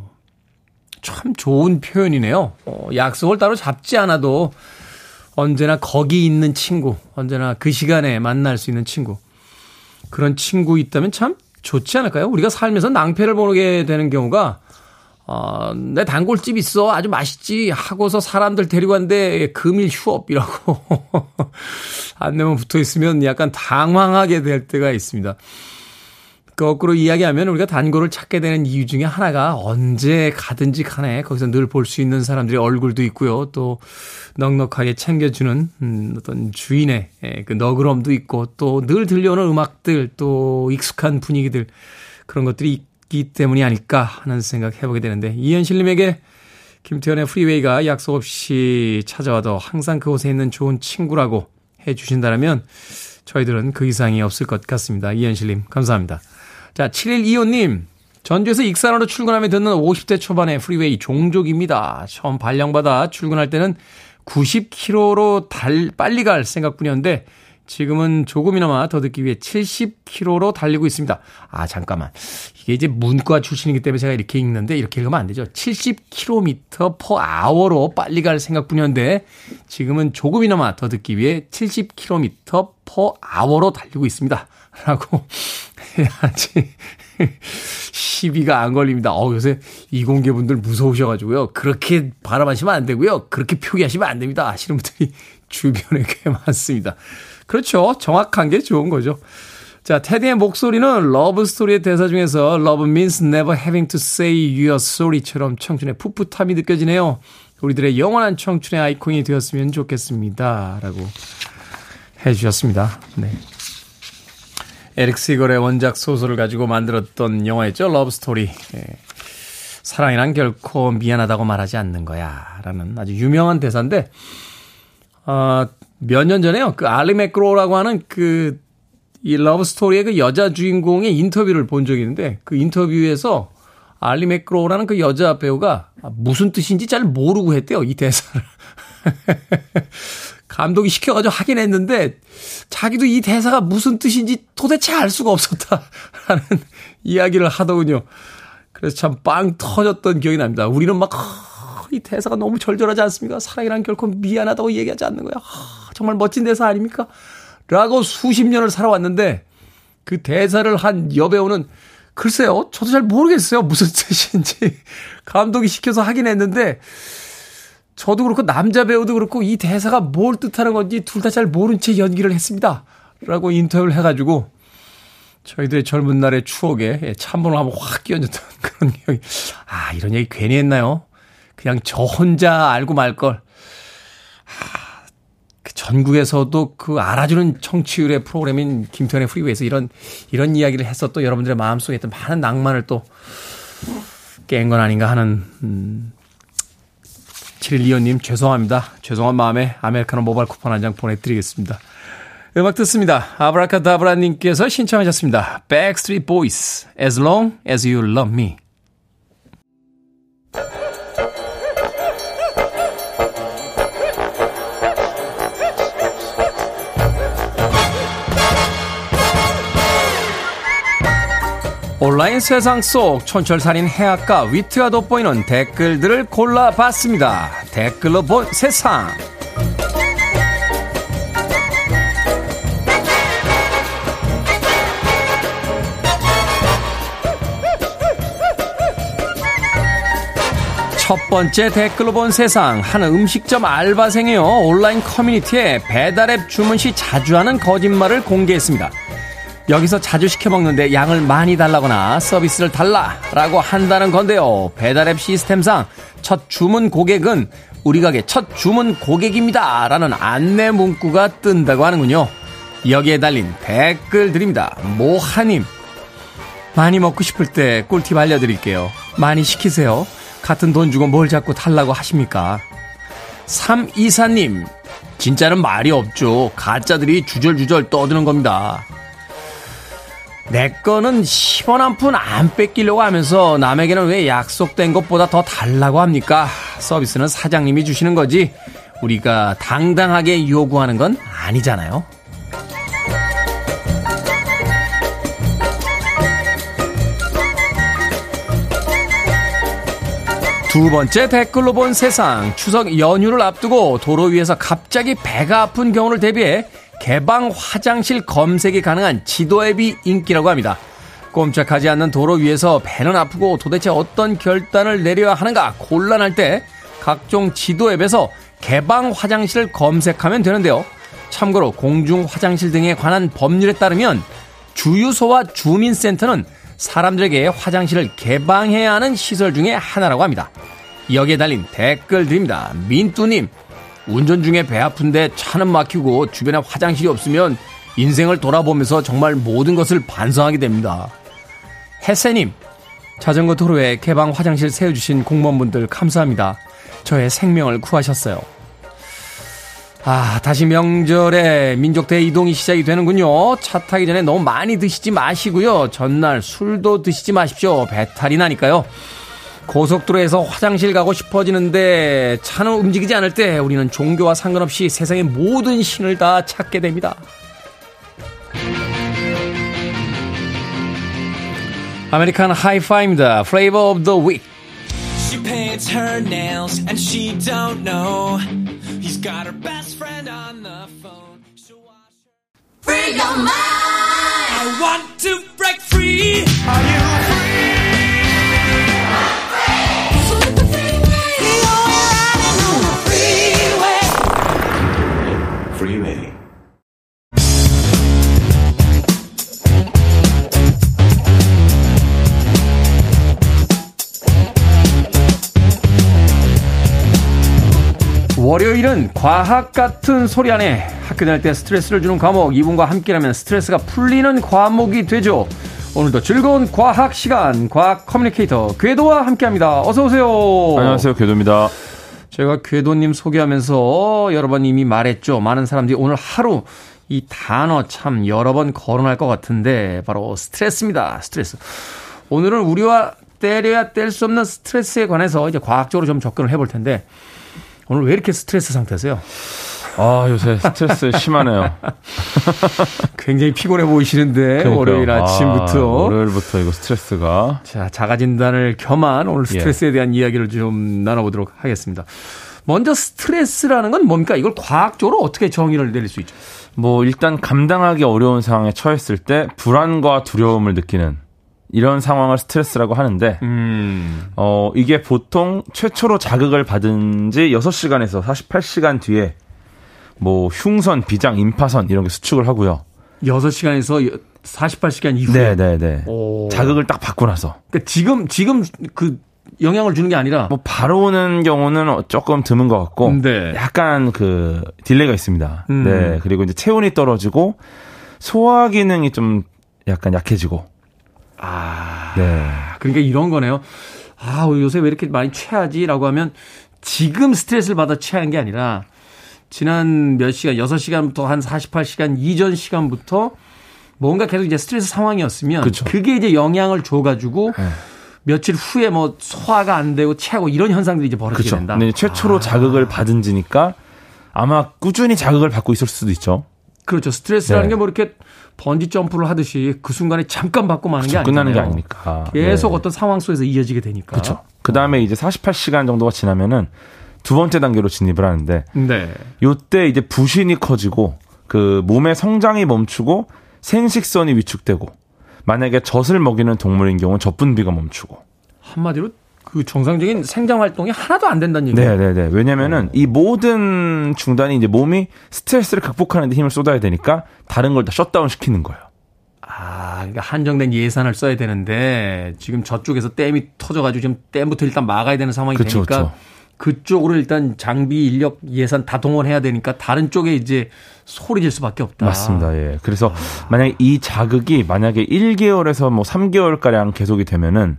참 좋은 표현이네요. 어, 약속을 따로 잡지 않아도 언제나 거기 있는 친구, 언제나 그 시간에 만날 수 있는 친구. 그런 친구 있다면 참 좋지 않을까요? 우리가 살면서 낭패를 보게 되는 경우가 어, 내 단골집 있어. 아주 맛있지. 하고서 사람들 데리고 갔는데 금일 휴업이라고. 안내만 붙어 있으면 약간 당황하게 될 때가 있습니다. 거꾸로 이야기하면 우리가 단골을 찾게 되는 이유 중에 하나가 언제 가든지 간에 거기서 늘 볼 수 있는 사람들의 얼굴도 있고요. 또 넉넉하게 챙겨주는 음, 어떤 주인의 예, 그 너그럼도 있고 또 늘 들려오는 음악들 또 익숙한 분위기들 그런 것들이 없 기 때문이 아닐까 하는 생각 해보게 되는데 이현실님에게 김태현의 프리웨이가 약속 없이 찾아와도 항상 그곳에 있는 좋은 친구라고 해 주신다면 저희들은 그 이상이 없을 것 같습니다. 이현실님 감사합니다. 자 7125님 전주에서 익산으로 출근하며 듣는 50대 초반의 프리웨이 종족입니다. 처음 발령받아 출근할 때는 90km로 달, 빨리 갈 생각뿐이었는데 지금은 조금이나마 더 듣기 위해 70km로 달리고 있습니다. 아, 잠깐만. 이게 이제 문과 출신이기 때문에 제가 이렇게 읽는데 이렇게 읽으면 안 되죠. 70km per hour로 빨리 갈 생각뿐이었는데 지금은 조금이나마 더 듣기 위해 70km per hour로 달리고 있습니다. 라고 해야지. 시비가 안 걸립니다. 어, 요새 이공계 분들 무서우셔가지고요. 그렇게 발음하시면 안 되고요. 그렇게 표기하시면 안 됩니다. 하시는 분들이 주변에 꽤 많습니다. 그렇죠. 정확한 게 좋은 거죠. 자, 테디의 목소리는 러브 스토리의 대사 중에서 Love means never having to say you're sorry처럼 청춘의 풋풋함이 느껴지네요. 우리들의 영원한 청춘의 아이콘이 되었으면 좋겠습니다. 라고 해주셨습니다. 네. 에릭 시걸의 원작 소설을 가지고 만들었던 영화였죠. 러브 스토리. 예. 사랑이란 결코 미안하다고 말하지 않는 거야. 라는 아주 유명한 대사인데, 어, 몇 년 전에요. 그 알리 맥그로라고 하는 그, 이 러브 스토리의 그 여자 주인공의 인터뷰를 본 적이 있는데, 그 인터뷰에서 알리 맥그로라는 그 여자 배우가 무슨 뜻인지 잘 모르고 했대요. 이 대사를. 감독이 시켜가지고 하긴 했는데 자기도 이 대사가 무슨 뜻인지 도대체 알 수가 없었다라는 이야기를 하더군요. 그래서 참 빵 터졌던 기억이 납니다. 우리는 막, 이 대사가 너무 절절하지 않습니까? 사랑이란 결코 미안하다고 얘기하지 않는 거야. 정말 멋진 대사 아닙니까? 라고 수십 년을 살아왔는데 그 대사를 한 여배우는 글쎄요, 저도 잘 모르겠어요. 무슨 뜻인지. 감독이 시켜서 하긴 했는데 저도 그렇고 남자 배우도 그렇고 이 대사가 뭘 뜻하는 건지 둘 다 잘 모른 채 연기를 했습니다. 라고 인터뷰를 해가지고 저희들의 젊은 날의 추억에 예, 찬물을 한번 확 끼얹었던 그런 기억이. 아, 이런 얘기 괜히 했나요? 그냥 저 혼자 알고 말걸. 아, 그 전국에서도 그 알아주는 청취율의 프로그램인 김태현의 프리웨이에서 이런, 이런 이야기를 해서 또 여러분들의 마음속에 있던 많은 낭만을 또 깬 건 아닌가 하는, 음, 7125님 죄송합니다. 죄송한 마음에 아메리카노 모바일 쿠폰 한 장 보내드리겠습니다. 음악 듣습니다. 아브라카다브라님께서 신청하셨습니다. Backstreet Boys, As Long As You Love Me. 온라인 세상 속 촌철살인 해악과 위트가 돋보이는 댓글들을 골라봤습니다. 댓글로 본 세상. 첫 번째 댓글로 본 세상. 한 음식점 알바생이요. 온라인 커뮤니티에 배달앱 주문 시 자주 하는 거짓말을 공개했습니다. 여기서 자주 시켜 먹는데 양을 많이 달라거나 서비스를 달라라고 한다는 건데요. 배달앱 시스템상 첫 주문 고객은 우리 가게 첫 주문 고객입니다. 라는 안내 문구가 뜬다고 하는군요. 여기에 달린 댓글 드립니다. 모하님. 많이 먹고 싶을 때 꿀팁 알려드릴게요. 많이 시키세요. 같은 돈 주고 뭘 자꾸 달라고 하십니까? 3이사님. 진짜는 말이 없죠. 가짜들이 주절주절 떠드는 겁니다. 내 거는 10원 한 푼 안 뺏기려고 하면서 남에게는 왜 약속된 것보다 더 달라고 합니까? 서비스는 사장님이 주시는 거지. 우리가 당당하게 요구하는 건 아니잖아요. 두 번째 댓글로 본 세상. 추석 연휴를 앞두고 도로 위에서 갑자기 배가 아픈 경우를 대비해 개방 화장실 검색이 가능한 지도 앱이 인기라고 합니다. 꼼짝하지 않는 도로 위에서 배는 아프고 도대체 어떤 결단을 내려야 하는가 곤란할 때 각종 지도 앱에서 개방 화장실을 검색하면 되는데요. 참고로 공중 화장실 등에 관한 법률에 따르면 주유소와 주민센터는 사람들에게 화장실을 개방해야 하는 시설 중에 하나라고 합니다. 여기에 달린 댓글 드립니다. 민뚜님, 운전 중에 배 아픈데 차는 막히고 주변에 화장실이 없으면 인생을 돌아보면서 정말 모든 것을 반성하게 됩니다. 혜세님, 자전거 도로에 개방 화장실 세워주신 공무원분들 감사합니다. 저의 생명을 구하셨어요. 아, 다시 명절에 민족대 이동이 시작이 되는군요. 차 타기 전에 너무 많이 드시지 마시고요. 전날 술도 드시지 마십시오. 배탈이 나니까요. 고속도로에서 화장실 가고 싶어지는데 차는 움직이지 않을 때 우리는 종교와 상관없이 세상의 모든 신을 다 찾게 됩니다. 아메리칸 하이파입니다. Flavor of the Week. She paints her nails and she don't know. He's got her best friend on the phone. Free your mind. I want to break free. Are you free? 월요일은 과학 같은 소리 안에 학교 다닐 때 스트레스를 주는 과목 이분과 함께라면 스트레스가 풀리는 과목이 되죠. 오늘도 즐거운 과학 시간 과학 커뮤니케이터 궤도와 함께합니다. 어서 오세요. 안녕하세요, 궤도입니다. 제가 궤도님 소개하면서 여러 번 이미 말했죠. 많은 사람들이 오늘 하루 이 단어 참 여러 번 거론할 것 같은데 바로 스트레스입니다. 스트레스. 오늘은 우리와 떼려야 뗄 수 없는 스트레스에 관해서 이제 과학적으로 좀 접근을 해볼 텐데 오늘 왜 이렇게 스트레스 상태세요? 아, 요새 스트레스 심하네요. 굉장히 피곤해 보이시는데, 그러니까요. 월요일 아침부터. 아, 월요일부터 이거 스트레스가. 자, 자가 진단을 겸한 오늘 예. 스트레스에 대한 예. 이야기를 좀 나눠 보도록 하겠습니다. 먼저 스트레스라는 건 뭡니까? 이걸 과학적으로 어떻게 정의를 내릴 수 있죠? 뭐, 일단 감당하기 어려운 상황에 처했을 때 불안과 두려움을 느끼는 이런 상황을 스트레스라고 하는데, 음. 어, 이게 보통 최초로 자극을 받은 지 6시간에서 48시간 뒤에 뭐 흉선, 비장, 임파선 이런 게 수축을 하고요. 6시간에서 48시간 이후에 네, 네, 네. 자극을 딱 받고 나서. 그러니까 지금 지금 그 영향을 주는 게 아니라 뭐 바로 오는 경우는 조금 드문 것 같고 네. 약간 그 delay가 있습니다. 음. 네. 그리고 이제 체온이 떨어지고 소화 기능이 좀 약간 약해지고 아. 네. 그러니까 이런 거네요. 아, 요새 왜 이렇게 많이 취하지라고 하면 지금 스트레스를 받아 취하는 게 아니라 지난 몇 시간, 6시간부터 한 48시간 이전 시간부터 뭔가 계속 이제 스트레스 상황이었으면 그쵸. 그게 이제 영향을 줘 가지고 네. 며칠 후에 뭐 소화가 안 되고 체하고 이런 현상들이 이제 벌어지게 그쵸. 된다. 네, 최초로 아. 자극을 받은 지니까 아마 꾸준히 자극을 받고 있을 수도 있죠. 그렇죠. 스트레스라는 네. 게뭐 이렇게 번지 점프를 하듯이 그 순간에 잠깐 받고 마는 그렇죠. 게 끝나는 게 아니니까. 계속 네. 어떤 상황 속에서 이어지게 되니까. 그렇죠. 그 다음에 이제 48시간 정도가 지나면은 두 번째 단계로 진입을 하는데, 네. 요때 이제 부신이 커지고 그 몸의 성장이 멈추고 생식선이 위축되고 만약에 젖을 먹이는 동물인 경우는 젖분비가 멈추고 한마디로 그 정상적인 생장 활동이 하나도 안 된다는 얘기예요. 네, 네, 네. 왜냐면은 어. 이 모든 중단이 이제 몸이 스트레스를 극복하는 데 힘을 쏟아야 되니까 다른 걸 다 셧다운 시키는 거예요. 아, 그러니까 한정된 예산을 써야 되는데 지금 저쪽에서 댐이 터져 가지고 지금 댐부터 일단 막아야 되는 상황이 그쵸, 되니까 그쵸. 그쪽으로 일단 장비, 인력, 예산 다 동원해야 되니까 다른 쪽에 이제 소리 질 수밖에 없다. 맞습니다. 예. 그래서 아. 만약에 이 자극이 만약에 1개월에서 뭐 3개월 가량 계속이 되면은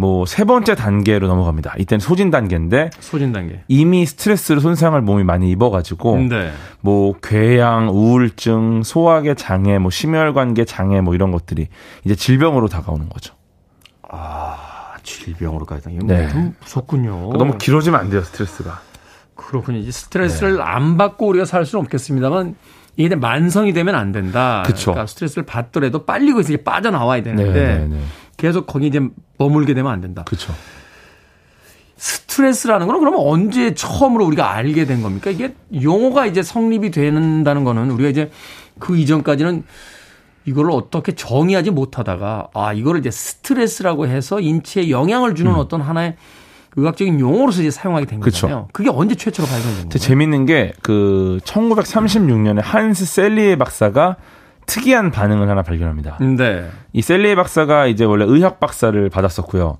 뭐 세 번째 단계로 넘어갑니다. 이때는 소진 단계인데 소진 단계. 이미 스트레스로 손상을 몸이 많이 입어가지고 네. 뭐 궤양, 우울증, 소화계 장애, 뭐 심혈관계 장애 뭐 이런 것들이 이제 질병으로 다가오는 거죠. 아 질병으로까지 이건 네. 좀 무섭군요. 너무 길어지면 안 돼요 스트레스가. 그렇군요. 이제 스트레스를 네. 안 받고 우리가 살 수는 없겠습니다만 이게 만성이 되면 안 된다. 그쵸. 그러니까 스트레스를 받더라도 빨리 거기서 빠져나와야 되는데 네, 네, 네. 계속 거기 이제 머물게 되면 안 된다. 그렇죠. 스트레스라는 거는 그러면 언제 처음으로 우리가 알게 된 겁니까? 이게 용어가 이제 성립이 되는다는 거는 우리가 이제 그 이전까지는 이걸 어떻게 정의하지 못하다가 아 이거를 이제 스트레스라고 해서 인체에 영향을 주는 음. 어떤 하나의 의학적인 용어로서 이제 사용하게 된 그쵸. 거잖아요. 그게 언제 최초로 발견된 거예요? 재밌는 게 그 1936년에 한스 셀리에 박사가 특이한 반응을 하나 발견합니다. 네. 이 셀리에 박사가 이제 원래 의학 박사를 받았었고요.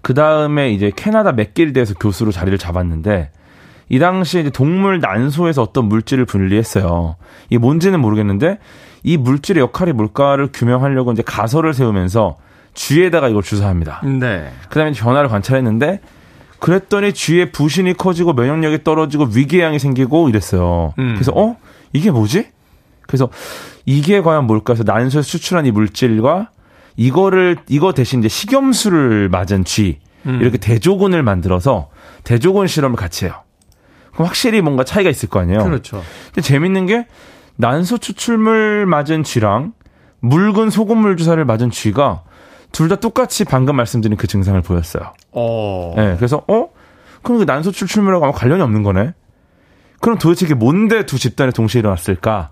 그 다음에 이제 캐나다 맥길드에서 교수로 자리를 잡았는데 이 당시에 이제 동물 난소에서 어떤 물질을 분리했어요. 이게 뭔지는 모르겠는데 이 물질의 역할이 뭘까를 규명하려고 이제 가설을 세우면서 쥐에다가 이걸 주사합니다. 네. 그다음에 변화를 관찰했는데 그랬더니 쥐의 부신이 커지고 면역력이 떨어지고 위궤양이 생기고 이랬어요. 음. 그래서 어 이게 뭐지? 그래서 이게 과연 뭘까 해서 난소에 수출한 이 물질과 이거를 이거 대신 이제 식염수를 맞은 쥐 음. 이렇게 대조군을 만들어서 대조군 실험을 같이 해요. 그럼 확실히 뭔가 차이가 있을 거 아니에요. 그렇죠. 근데 재밌는 게 난소 추출물 맞은 쥐랑 묽은 소금물 주사를 맞은 쥐가 둘 다 똑같이 방금 말씀드린 그 증상을 보였어요. 어. 네, 그래서 어? 그럼 그 난소 추출물하고 아무 관련이 없는 거네. 그럼 도대체 이게 뭔데 두 집단이 동시에 일어났을까?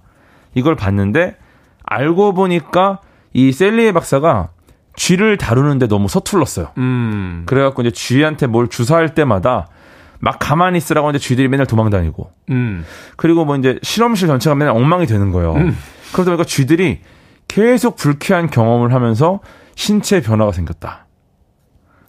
이걸 봤는데 알고 보니까 이 셀리에 박사가 쥐를 다루는데 너무 서툴렀어요. 음. 그래갖고 이제 쥐한테 뭘 주사할 때마다 막 가만히 있으라고 하는데 쥐들이 맨날 도망다니고. 음. 그리고 뭐 이제 실험실 전체가 맨날 엉망이 되는 거예요. 음. 그러다 보니까 쥐들이 계속 불쾌한 경험을 하면서 신체 변화가 생겼다.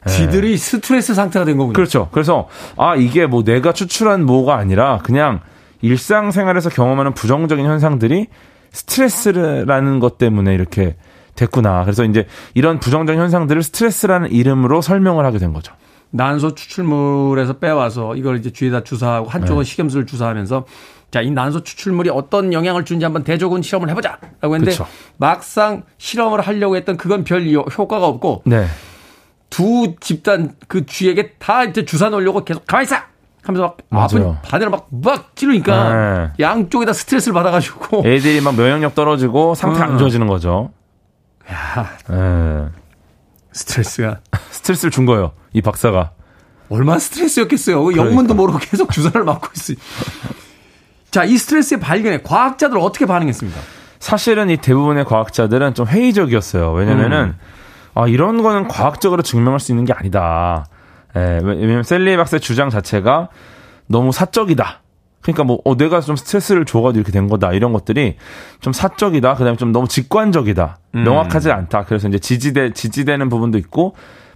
쥐들이 네. 스트레스 상태가 된 거군요. 그렇죠. 그래서 아 이게 뭐 내가 추출한 뭐가 아니라 그냥 일상생활에서 경험하는 부정적인 현상들이 스트레스라는 것 때문에 이렇게 됐구나. 그래서 이제 이런 부정적인 현상들을 스트레스라는 이름으로 설명을 하게 된 거죠. 난소 추출물에서 빼와서 이걸 이제 쥐에다 주사하고 한쪽은 네. 식염수를 주사하면서 자, 이 난소 추출물이 어떤 영향을 주는지 한번 대조군 실험을 해보자. 라고 했는데 그쵸. 막상 실험을 하려고 했던 그건 별 효과가 없고 네. 두 집단 그 쥐에게 다 이제 주사 놓으려고 계속 가만히 있어! 하면서 막 아픈 바늘을 막, 막 찌르니까 네. 양쪽에다 스트레스를 받아가지고 애들이 막 면역력 떨어지고 상태 안 어. 좋아지는 거죠. 야. 네. 스트레스가. 스트레스를 준 거예요. 이 박사가. 얼마나 스트레스였겠어요. 그러니까. 영문도 모르고 계속 주사를 맞고 있어요. 자, 이 스트레스의 발견에 과학자들 어떻게 반응했습니까? 사실은 이 대부분의 과학자들은 좀 회의적이었어요. 왜냐면은, 음. 아, 이런 거는 과학적으로 증명할 수 있는 게 아니다. 예, 왜냐면 셀리 박사의 주장 자체가 너무 사적이다. 그러니까 뭐, 어, 내가 좀 스트레스를 줘가지고 이렇게 된 거다. 이런 것들이 좀 사적이다. 그 다음에 좀 너무 직관적이다. 음. 명확하지 않다. 그래서 이제 지지되, 지지되는 부분도 있고,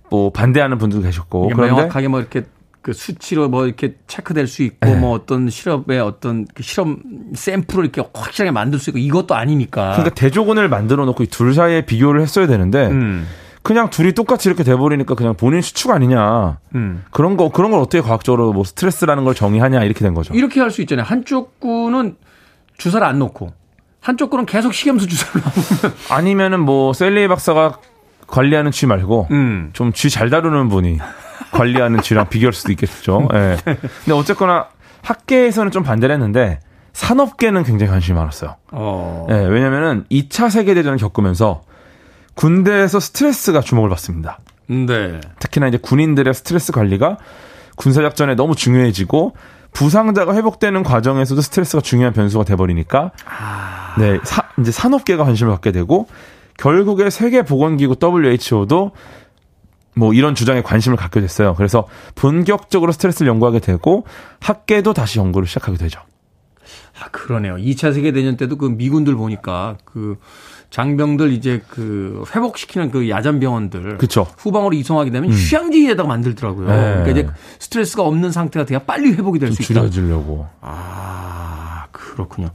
뭐 반대하는 분들도 계셨고. 그런데 명확하게 뭐 이렇게 그 수치로 뭐 이렇게 체크될 수 있고 네. 뭐 어떤 실험의 어떤 그 실험 샘플을 이렇게 확실하게 만들 수 있고 이것도 아니니까. 그러니까 대조군을 만들어 놓고 이 둘 사이에 비교를 했어야 되는데 음. 그냥 둘이 똑같이 이렇게 돼버리니까 그냥 본인 수축 아니냐. 음. 그런 거, 그런 걸 어떻게 과학적으로 뭐 스트레스라는 걸 정의하냐 이렇게 된 거죠. 이렇게 할 수 있잖아요. 한쪽 군은 주사를 안 놓고 한쪽 군은 계속 식염수 주사를 놔보면. 아니면은 뭐 셀리 박사가 관리하는 쥐 말고 음. 좀쥐 잘 다루는 분이 관리하는 쥐랑 비교할 수도 있겠죠. 예. 네. 근데 어쨌거나 학계에서는 좀 반대를 했는데 산업계는 굉장히 관심이 많았어요. 어. 네, 왜냐면은 2차 세계대전을 겪으면서 군대에서 스트레스가 주목을 받습니다. 네. 특히나 이제 군인들의 스트레스 관리가 군사작전에 너무 중요해지고 부상자가 회복되는 과정에서도 스트레스가 중요한 변수가 돼버리니까 아... 네 사, 이제 산업계가 관심을 갖게 되고 결국에 세계보건기구 WHO도 뭐 이런 주장에 관심을 갖게 됐어요. 그래서 본격적으로 스트레스를 연구하게 되고 학계도 다시 연구를 시작하게 되죠. 아 그러네요. 2차 세계대전 때도 그 미군들 보니까 그 장병들 이제 그 회복시키는 그 야전 병원들 그쵸. 후방으로 이송하게 되면 음. 휴양지에다가 만들더라고요. 네. 그러니까 이제 스트레스가 없는 상태가 돼야 빨리 회복이 될 수 있다. 줄여주려고. 아 그렇군요.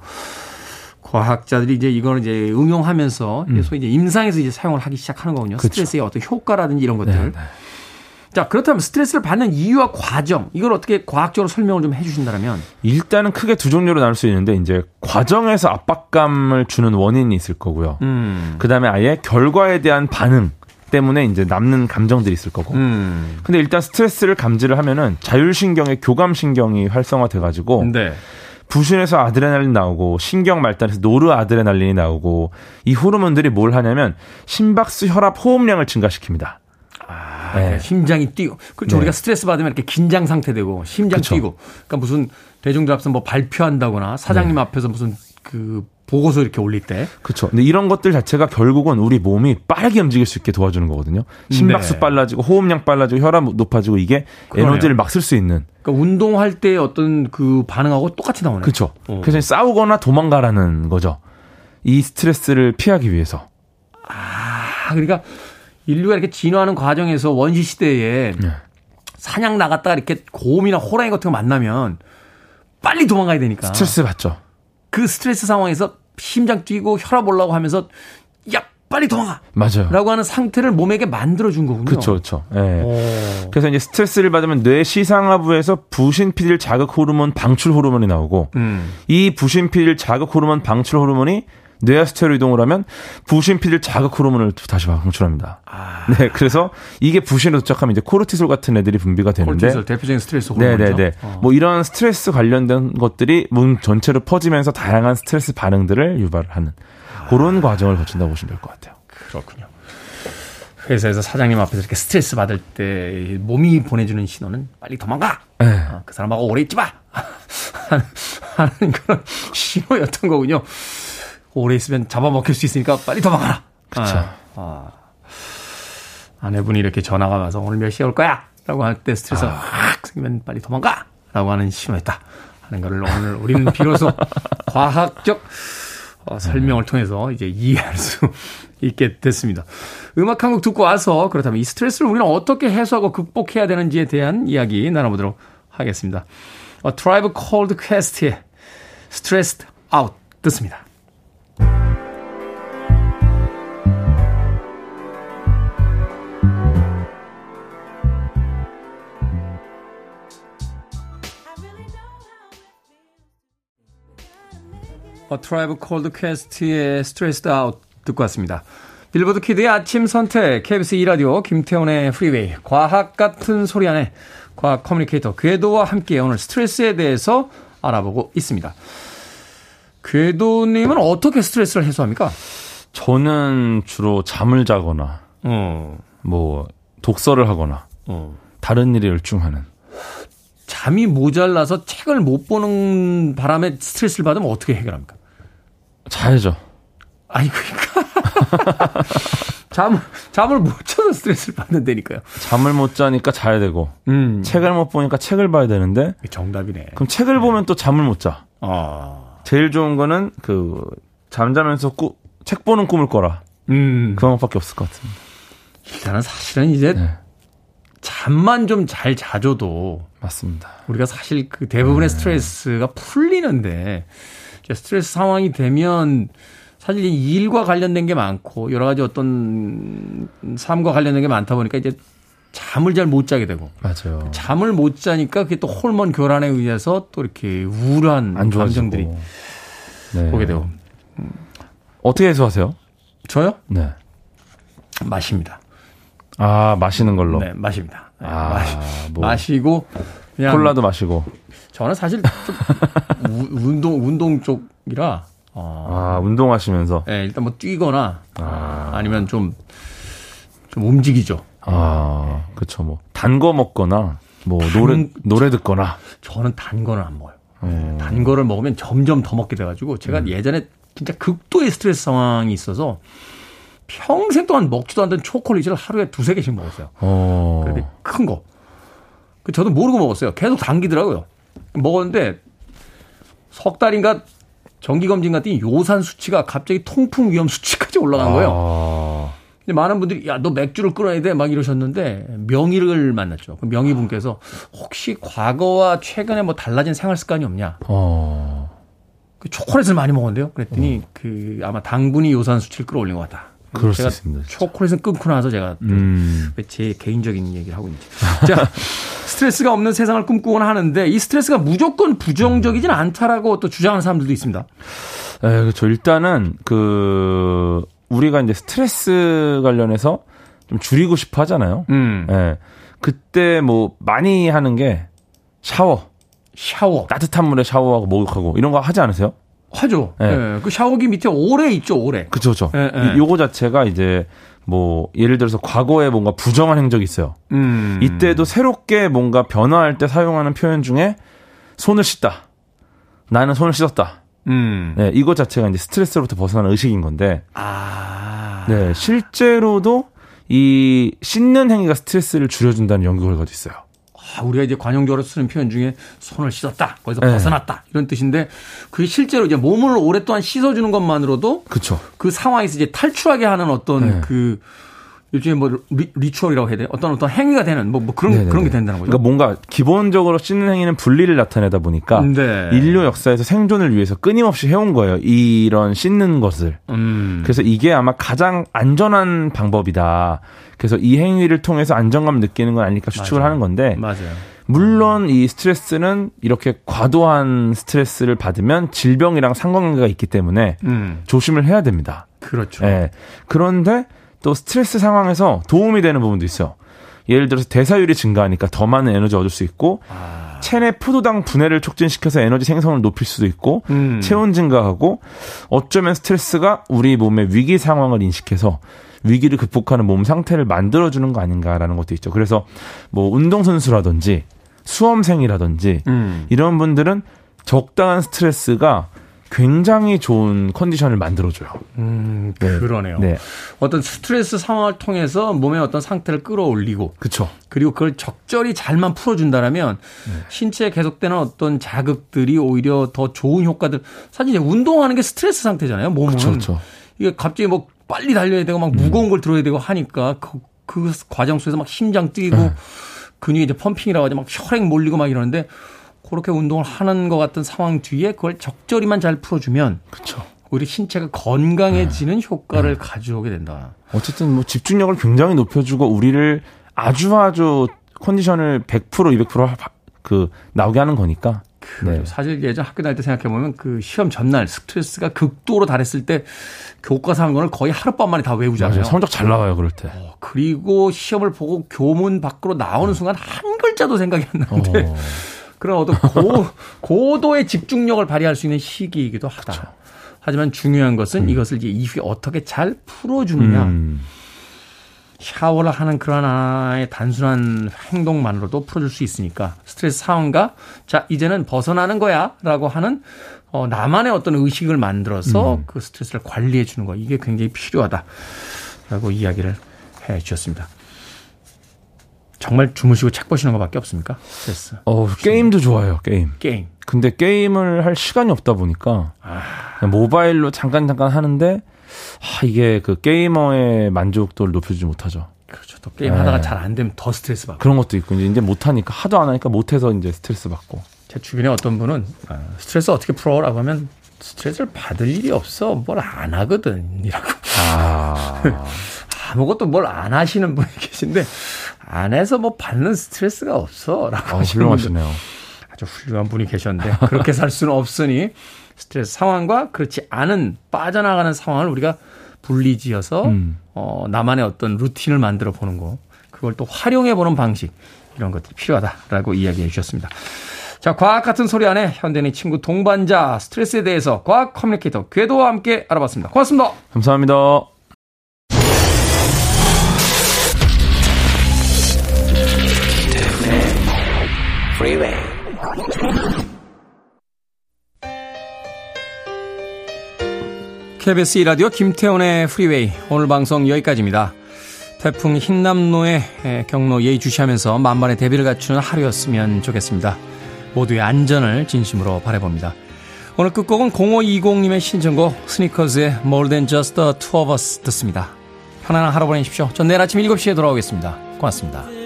과학자들이 이제 이거는 이제 응용하면서 음. 소위 이제 임상에서 이제 사용을 하기 시작하는 거군요. 그쵸. 스트레스의 어떤 효과라든지 이런 것들. 네, 네. 자, 그렇다면 스트레스를 받는 이유와 과정, 이걸 어떻게 과학적으로 설명을 좀 해주신다면? 일단은 크게 두 종류로 나눌 수 있는데, 이제 과정에서 압박감을 주는 원인이 있을 거고요. 음. 그 다음에 아예 결과에 대한 반응 때문에 이제 남는 감정들이 있을 거고. 음. 근데 일단 스트레스를 감지를 하면은 자율신경의 교감신경이 활성화돼가지고. 네. 부신에서 아드레날린 나오고 신경 말단에서 노르아드레날린이 나오고 이 호르몬들이 뭘 하냐면 심박수, 혈압, 호흡량을 증가시킵니다. 아, 네. 심장이 뛰고. 그렇죠. 네. 우리가 스트레스 받으면 이렇게 긴장 상태 되고 심장 그쵸. 뛰고. 그러니까 무슨 대중들 앞에서 뭐 발표한다거나 사장님 네. 앞에서 무슨 그 보고서 이렇게 올릴 때. 그렇죠. 근데 이런 것들 자체가 결국은 우리 몸이 빠르게 움직일 수 있게 도와주는 거거든요. 심박수 네. 빨라지고 호흡량 빨라지고 혈압 높아지고 이게 그러네요. 에너지를 막 쓸 수 있는. 그러니까 운동할 때 어떤 그 반응하고 똑같이 나오네요. 그렇죠. 어. 그래서 싸우거나 도망가라는 거죠. 이 스트레스를 피하기 위해서. 아, 그러니까 인류가 이렇게 진화하는 과정에서 원시 시대에 네. 사냥 나갔다가 이렇게 곰이나 호랑이 같은 거 만나면 빨리 도망가야 되니까. 스트레스 받죠. 그 스트레스 상황에서 심장 뛰고 혈압 올라고 하면서 야 빨리 도망가. 맞아요. 라고 하는 상태를 몸에게 만들어준 거군요. 그렇죠, 그렇죠. 예. 그래서 이제 스트레스를 받으면 뇌 시상하부에서 부신피질 자극 호르몬 방출 호르몬이 나오고 음. 이 부신피질 자극 호르몬 방출 호르몬이 뇌하수체로 이동을 하면 부신피질 자극 호르몬을 다시 방출합니다. 아. 네, 그래서 이게 부신에 도착하면 이제 코르티솔 같은 애들이 분비가 되는데 코르티솔 대표적인 스트레스 호르몬이죠. 네, 네, 네. 어. 뭐 이런 스트레스 관련된 것들이 몸 전체로 퍼지면서 다양한 스트레스 반응들을 유발을 하는 그런 과정을 거친다고 보시면 될 것 같아요. 그렇군요. 회사에서 사장님 앞에서 이렇게 스트레스 받을 때 몸이 보내주는 신호는 빨리 도망가. 네. 어, 그 사람하고 오래 있지 마. 하는 그런 신호였던 거군요. 오래 있으면 잡아먹힐 수 있으니까 빨리 도망가라. 그렇죠. 아, 아 내분이 이렇게 전화가 와서 오늘 몇 시에 올 거야? 라고 할 때 스트레스 아. 확 생기면 빨리 도망가! 라고 하는 신호였다. 하는 거를 오늘 우리는 비로소 과학적 어, 설명을 통해서 이제 이해할 수 있게 됐습니다. 음악 한 곡 듣고 와서 그렇다면 이 스트레스를 우리는 어떻게 해소하고 극복해야 되는지에 대한 이야기 나눠보도록 하겠습니다. 어, 트라이브 콜드 퀘스트의 Stressed Out 듣습니다. 어, 트라이브 콜드 퀘스트의 Stressed Out 듣고 왔습니다. 빌보드 키드의 아침 선택, KBS 2라디오, 김태훈의 프리웨이, 과학 같은 소리 안에 과학 커뮤니케이터 궤도와 함께 오늘 스트레스에 대해서 알아보고 있습니다. 궤도님은 어떻게 스트레스를 해소합니까? 저는 주로 잠을 자거나, 어. 뭐, 독서를 하거나, 어. 다른 일에 열중하는. 잠이 모자라서 책을 못 보는 바람에 스트레스를 받으면 어떻게 해결합니까? 자야죠. 아니 그러니까 잠 잠을 못 자서 스트레스를 받는다니까요. 잠을 못 자니까 자야 되고 음. 책을 못 보니까 책을 봐야 되는데 정답이네. 그럼 책을 네. 보면 또 잠을 못 자. 아. 제일 좋은 거는 그 잠자면서 꾸, 책 보는 꿈을 꿔라. 음. 그 방법밖에 없을 것 같습니다. 일단은 사실은 이제 네. 잠만 좀 잘 자줘도 맞습니다. 우리가 사실 그 대부분의 네. 스트레스가 풀리는데 스트레스 상황이 되면 사실 이 일과 관련된 게 많고 여러 가지 어떤 삶과 관련된 게 많다 보니까 이제 잠을 잘 못 자게 되고 맞아요. 잠을 못 자니까 그게 또 호르몬 교란에 의해서 또 이렇게 우울한 감정들이 네. 오게 되고 어떻게 해소하세요? 저요? 네. 마십니다. 아 마시는 걸로. 네, 마십니다. 네, 아, 마시, 뭐. 마시고 그냥 콜라도 마시고. 저는 사실 좀 운동 운동 쪽이라 어, 아 운동하시면서 네, 일단 뭐 뛰거나 아. 아니면 좀좀 좀 움직이죠. 아 네. 그렇죠 뭐 단 거 먹거나 뭐 단, 노래 노래 듣거나 저는 단 거는 안 먹어요. 음. 단 거를 먹으면 점점 더 먹게 돼가지고 제가 음. 예전에 진짜 극도의 스트레스 상황이 있어서 평생 동안 먹지도 않던 초콜릿을 하루에 두세 개씩 먹었어요. 어. 그런데 큰 거. 그 저도 모르고 먹었어요. 계속 당기더라고요. 먹었는데 석 달인가 정기검진 갔더니 요산 수치가 갑자기 통풍 위험 수치까지 올라간 거예요. 아. 근데 많은 분들이 야 너 맥주를 끊어야 돼 막 이러셨는데 명의를 만났죠. 그 명의 분께서 혹시 과거와 최근에 뭐 달라진 생활 습관이 없냐? 어. 그 초콜릿을 많이 먹었는데요. 그랬더니 어. 그 아마 당분이 요산 수치를 끌어올린 것 같다. 그럴 수 있습니다. 초콜릿은 끊고 나서 제가 음. 제 개인적인 얘기를 하고 있는지. 자, 스트레스가 없는 세상을 꿈꾸곤 하는데 이 스트레스가 무조건 부정적이진 않다라고 또 주장하는 사람들도 있습니다. 에, 그렇죠. 일단은 그 우리가 이제 스트레스 관련해서 좀 줄이고 싶어 하잖아요. 음. 예. 그때 뭐 많이 하는 게 샤워. 샤워. 따뜻한 물에 샤워하고 목욕하고 이런 거 하지 않으세요? 하죠. 예. 네. 그 샤워기 밑에 오래 있죠, 오래. 그쵸, 그쵸. 예, 예. 요거 자체가 이제 뭐 예를 들어서 과거에 뭔가 부정한 행적이 있어요. 음. 이때도 새롭게 뭔가 변화할 때 사용하는 표현 중에 손을 씻다. 나는 손을 씻었다. 음. 네, 이거 자체가 이제 스트레스로부터 벗어나는 의식인 건데. 아. 네, 실제로도 이 씻는 행위가 스트레스를 줄여준다는 연구 결과도 있어요. 아, 우리가 이제 관용적으로 쓰는 표현 중에 손을 씻었다, 거기서 네. 벗어났다 이런 뜻인데 그게 실제로 이제 몸을 오랫동안 씻어주는 것만으로도 그쵸. 그 상황에서 이제 탈출하게 하는 어떤 네. 그 일종의 뭐 리, 리추얼이라고 해야 돼요? 어떤 어떤 행위가 되는 뭐, 뭐 그런 네네네. 그런 게 된다는 거죠. 그러니까 뭔가 기본적으로 씻는 행위는 분리를 나타내다 보니까 네. 인류 역사에서 생존을 위해서 끊임없이 해온 거예요. 이런 씻는 것을. 음. 그래서 이게 아마 가장 안전한 방법이다. 그래서 이 행위를 통해서 안정감 느끼는 건 아닐까 추측을 맞아요. 하는 건데. 맞아요. 물론 이 스트레스는 이렇게 과도한 스트레스를 받으면 질병이랑 상관관계가 있기 때문에 음. 조심을 해야 됩니다. 그렇죠. 네. 그런데 또 스트레스 상황에서 도움이 되는 부분도 있어요. 예를 들어서 대사율이 증가하니까 더 많은 에너지 얻을 수 있고 아. 체내 포도당 분해를 촉진시켜서 에너지 생성을 높일 수도 있고 음. 체온 증가하고 어쩌면 스트레스가 우리 몸의 위기 상황을 인식해서 위기를 극복하는 몸 상태를 만들어주는 거 아닌가라는 것도 있죠. 그래서 뭐 운동선수라든지 수험생이라든지 음. 이런 분들은 적당한 스트레스가 굉장히 좋은 컨디션을 만들어줘요. 음, 네. 그러네요. 네. 어떤 스트레스 상황을 통해서 몸의 어떤 상태를 끌어올리고, 그렇죠. 그리고 그걸 적절히 잘만 풀어준다라면 네. 신체에 계속되는 어떤 자극들이 오히려 더 좋은 효과들. 사실 이제 운동하는 게 스트레스 상태잖아요. 몸은. 그렇죠, 이게 갑자기 뭐 빨리 달려야 되고 막 무거운 음. 걸 들어야 되고 하니까 그, 그 과정 속에서 막 심장 뛰고 네. 근육이 이제 펌핑이라고 하죠. 막 혈액 몰리고 막 이러는데 그렇게 운동을 하는 것 같은 상황 뒤에 그걸 적절히만 잘 풀어주면 그렇죠. 우리 신체가 건강해지는 네. 효과를 네. 가져오게 된다. 어쨌든 뭐 집중력을 굉장히 높여주고 우리를 아주 아주 컨디션을 100% 200%그 나오게 하는 거니까. 네. 사실 예전 학교 다닐 때 생각해 보면 그 시험 전날 스트레스가 극도로 달했을 때 교과서 한 권을 거의 하룻밤 만에 다 외우잖아요. 맞아요. 성적 잘 나와요 그럴 때. 어, 그리고 시험을 보고 교문 밖으로 나오는 순간 한 글자도 생각이 안 나는데 어. 그런 어떤 고, 고도의 집중력을 발휘할 수 있는 시기이기도 하다. 그렇죠. 하지만 중요한 것은 음. 이것을 이제 이후에 어떻게 잘 풀어주느냐. 음. 샤워를 하는 그런 하나의 단순한 행동만으로도 풀어줄 수 있으니까 스트레스 상황과 자 이제는 벗어나는 거야라고 하는 어, 나만의 어떤 의식을 만들어서 음. 그 스트레스를 관리해 주는 거 이게 굉장히 필요하다라고 이야기를 해 주셨습니다. 정말 주무시고 책 보시는 것밖에 없습니까? 스트레스. 어, 게임도 좋아요, 게임. 게임. 근데 게임을 할 시간이 없다 보니까 아... 모바일로 잠깐 잠깐 하는데 아, 이게 그 게이머의 만족도를 높여주지 못하죠. 그렇죠. 또 게임 네. 하다가 잘 안 되면 더 스트레스 받고. 그런 것도 있고 이제 못 하니까 하도 안 하니까 못 해서 이제 스트레스 받고. 제 주변에 어떤 분은 아, 스트레스 어떻게 풀어라고 하면 스트레스를 받을 일이 없어. 뭘 안 하거든. 이라고. 아. 아무것도 뭘 안 하시는 분이 계신데 안에서 뭐 받는 스트레스가 없어. 라고 아, 훌륭하시네요. 아주 훌륭한 분이 계셨는데 그렇게 살 수는 없으니 스트레스 상황과 그렇지 않은 빠져나가는 상황을 우리가 분리지어서 음. 어, 나만의 어떤 루틴을 만들어 보는 거 그걸 또 활용해 보는 방식 이런 것들이 필요하다라고 이야기해 주셨습니다. 자, 과학 같은 소리 안에 현대인의 친구 동반자 스트레스에 대해서 과학 커뮤니케이터 궤도와 함께 알아봤습니다. 고맙습니다. 감사합니다. freeway. KBS 라디오 김태훈의 프리웨이 오늘 방송 여기까지입니다. 태풍 힌남노의 경로 예의주시하면서 만반의 대비를 갖추는 하루였으면 좋겠습니다. 모두의 안전을 진심으로 바라봅니다. 오늘 끝곡은 0520님의 신청곡 스니커즈의 More Than Just the Two of Us 듣습니다. 편안한 하루 보내십시오. 전 내일 아침 7시에 돌아오겠습니다. 고맙습니다.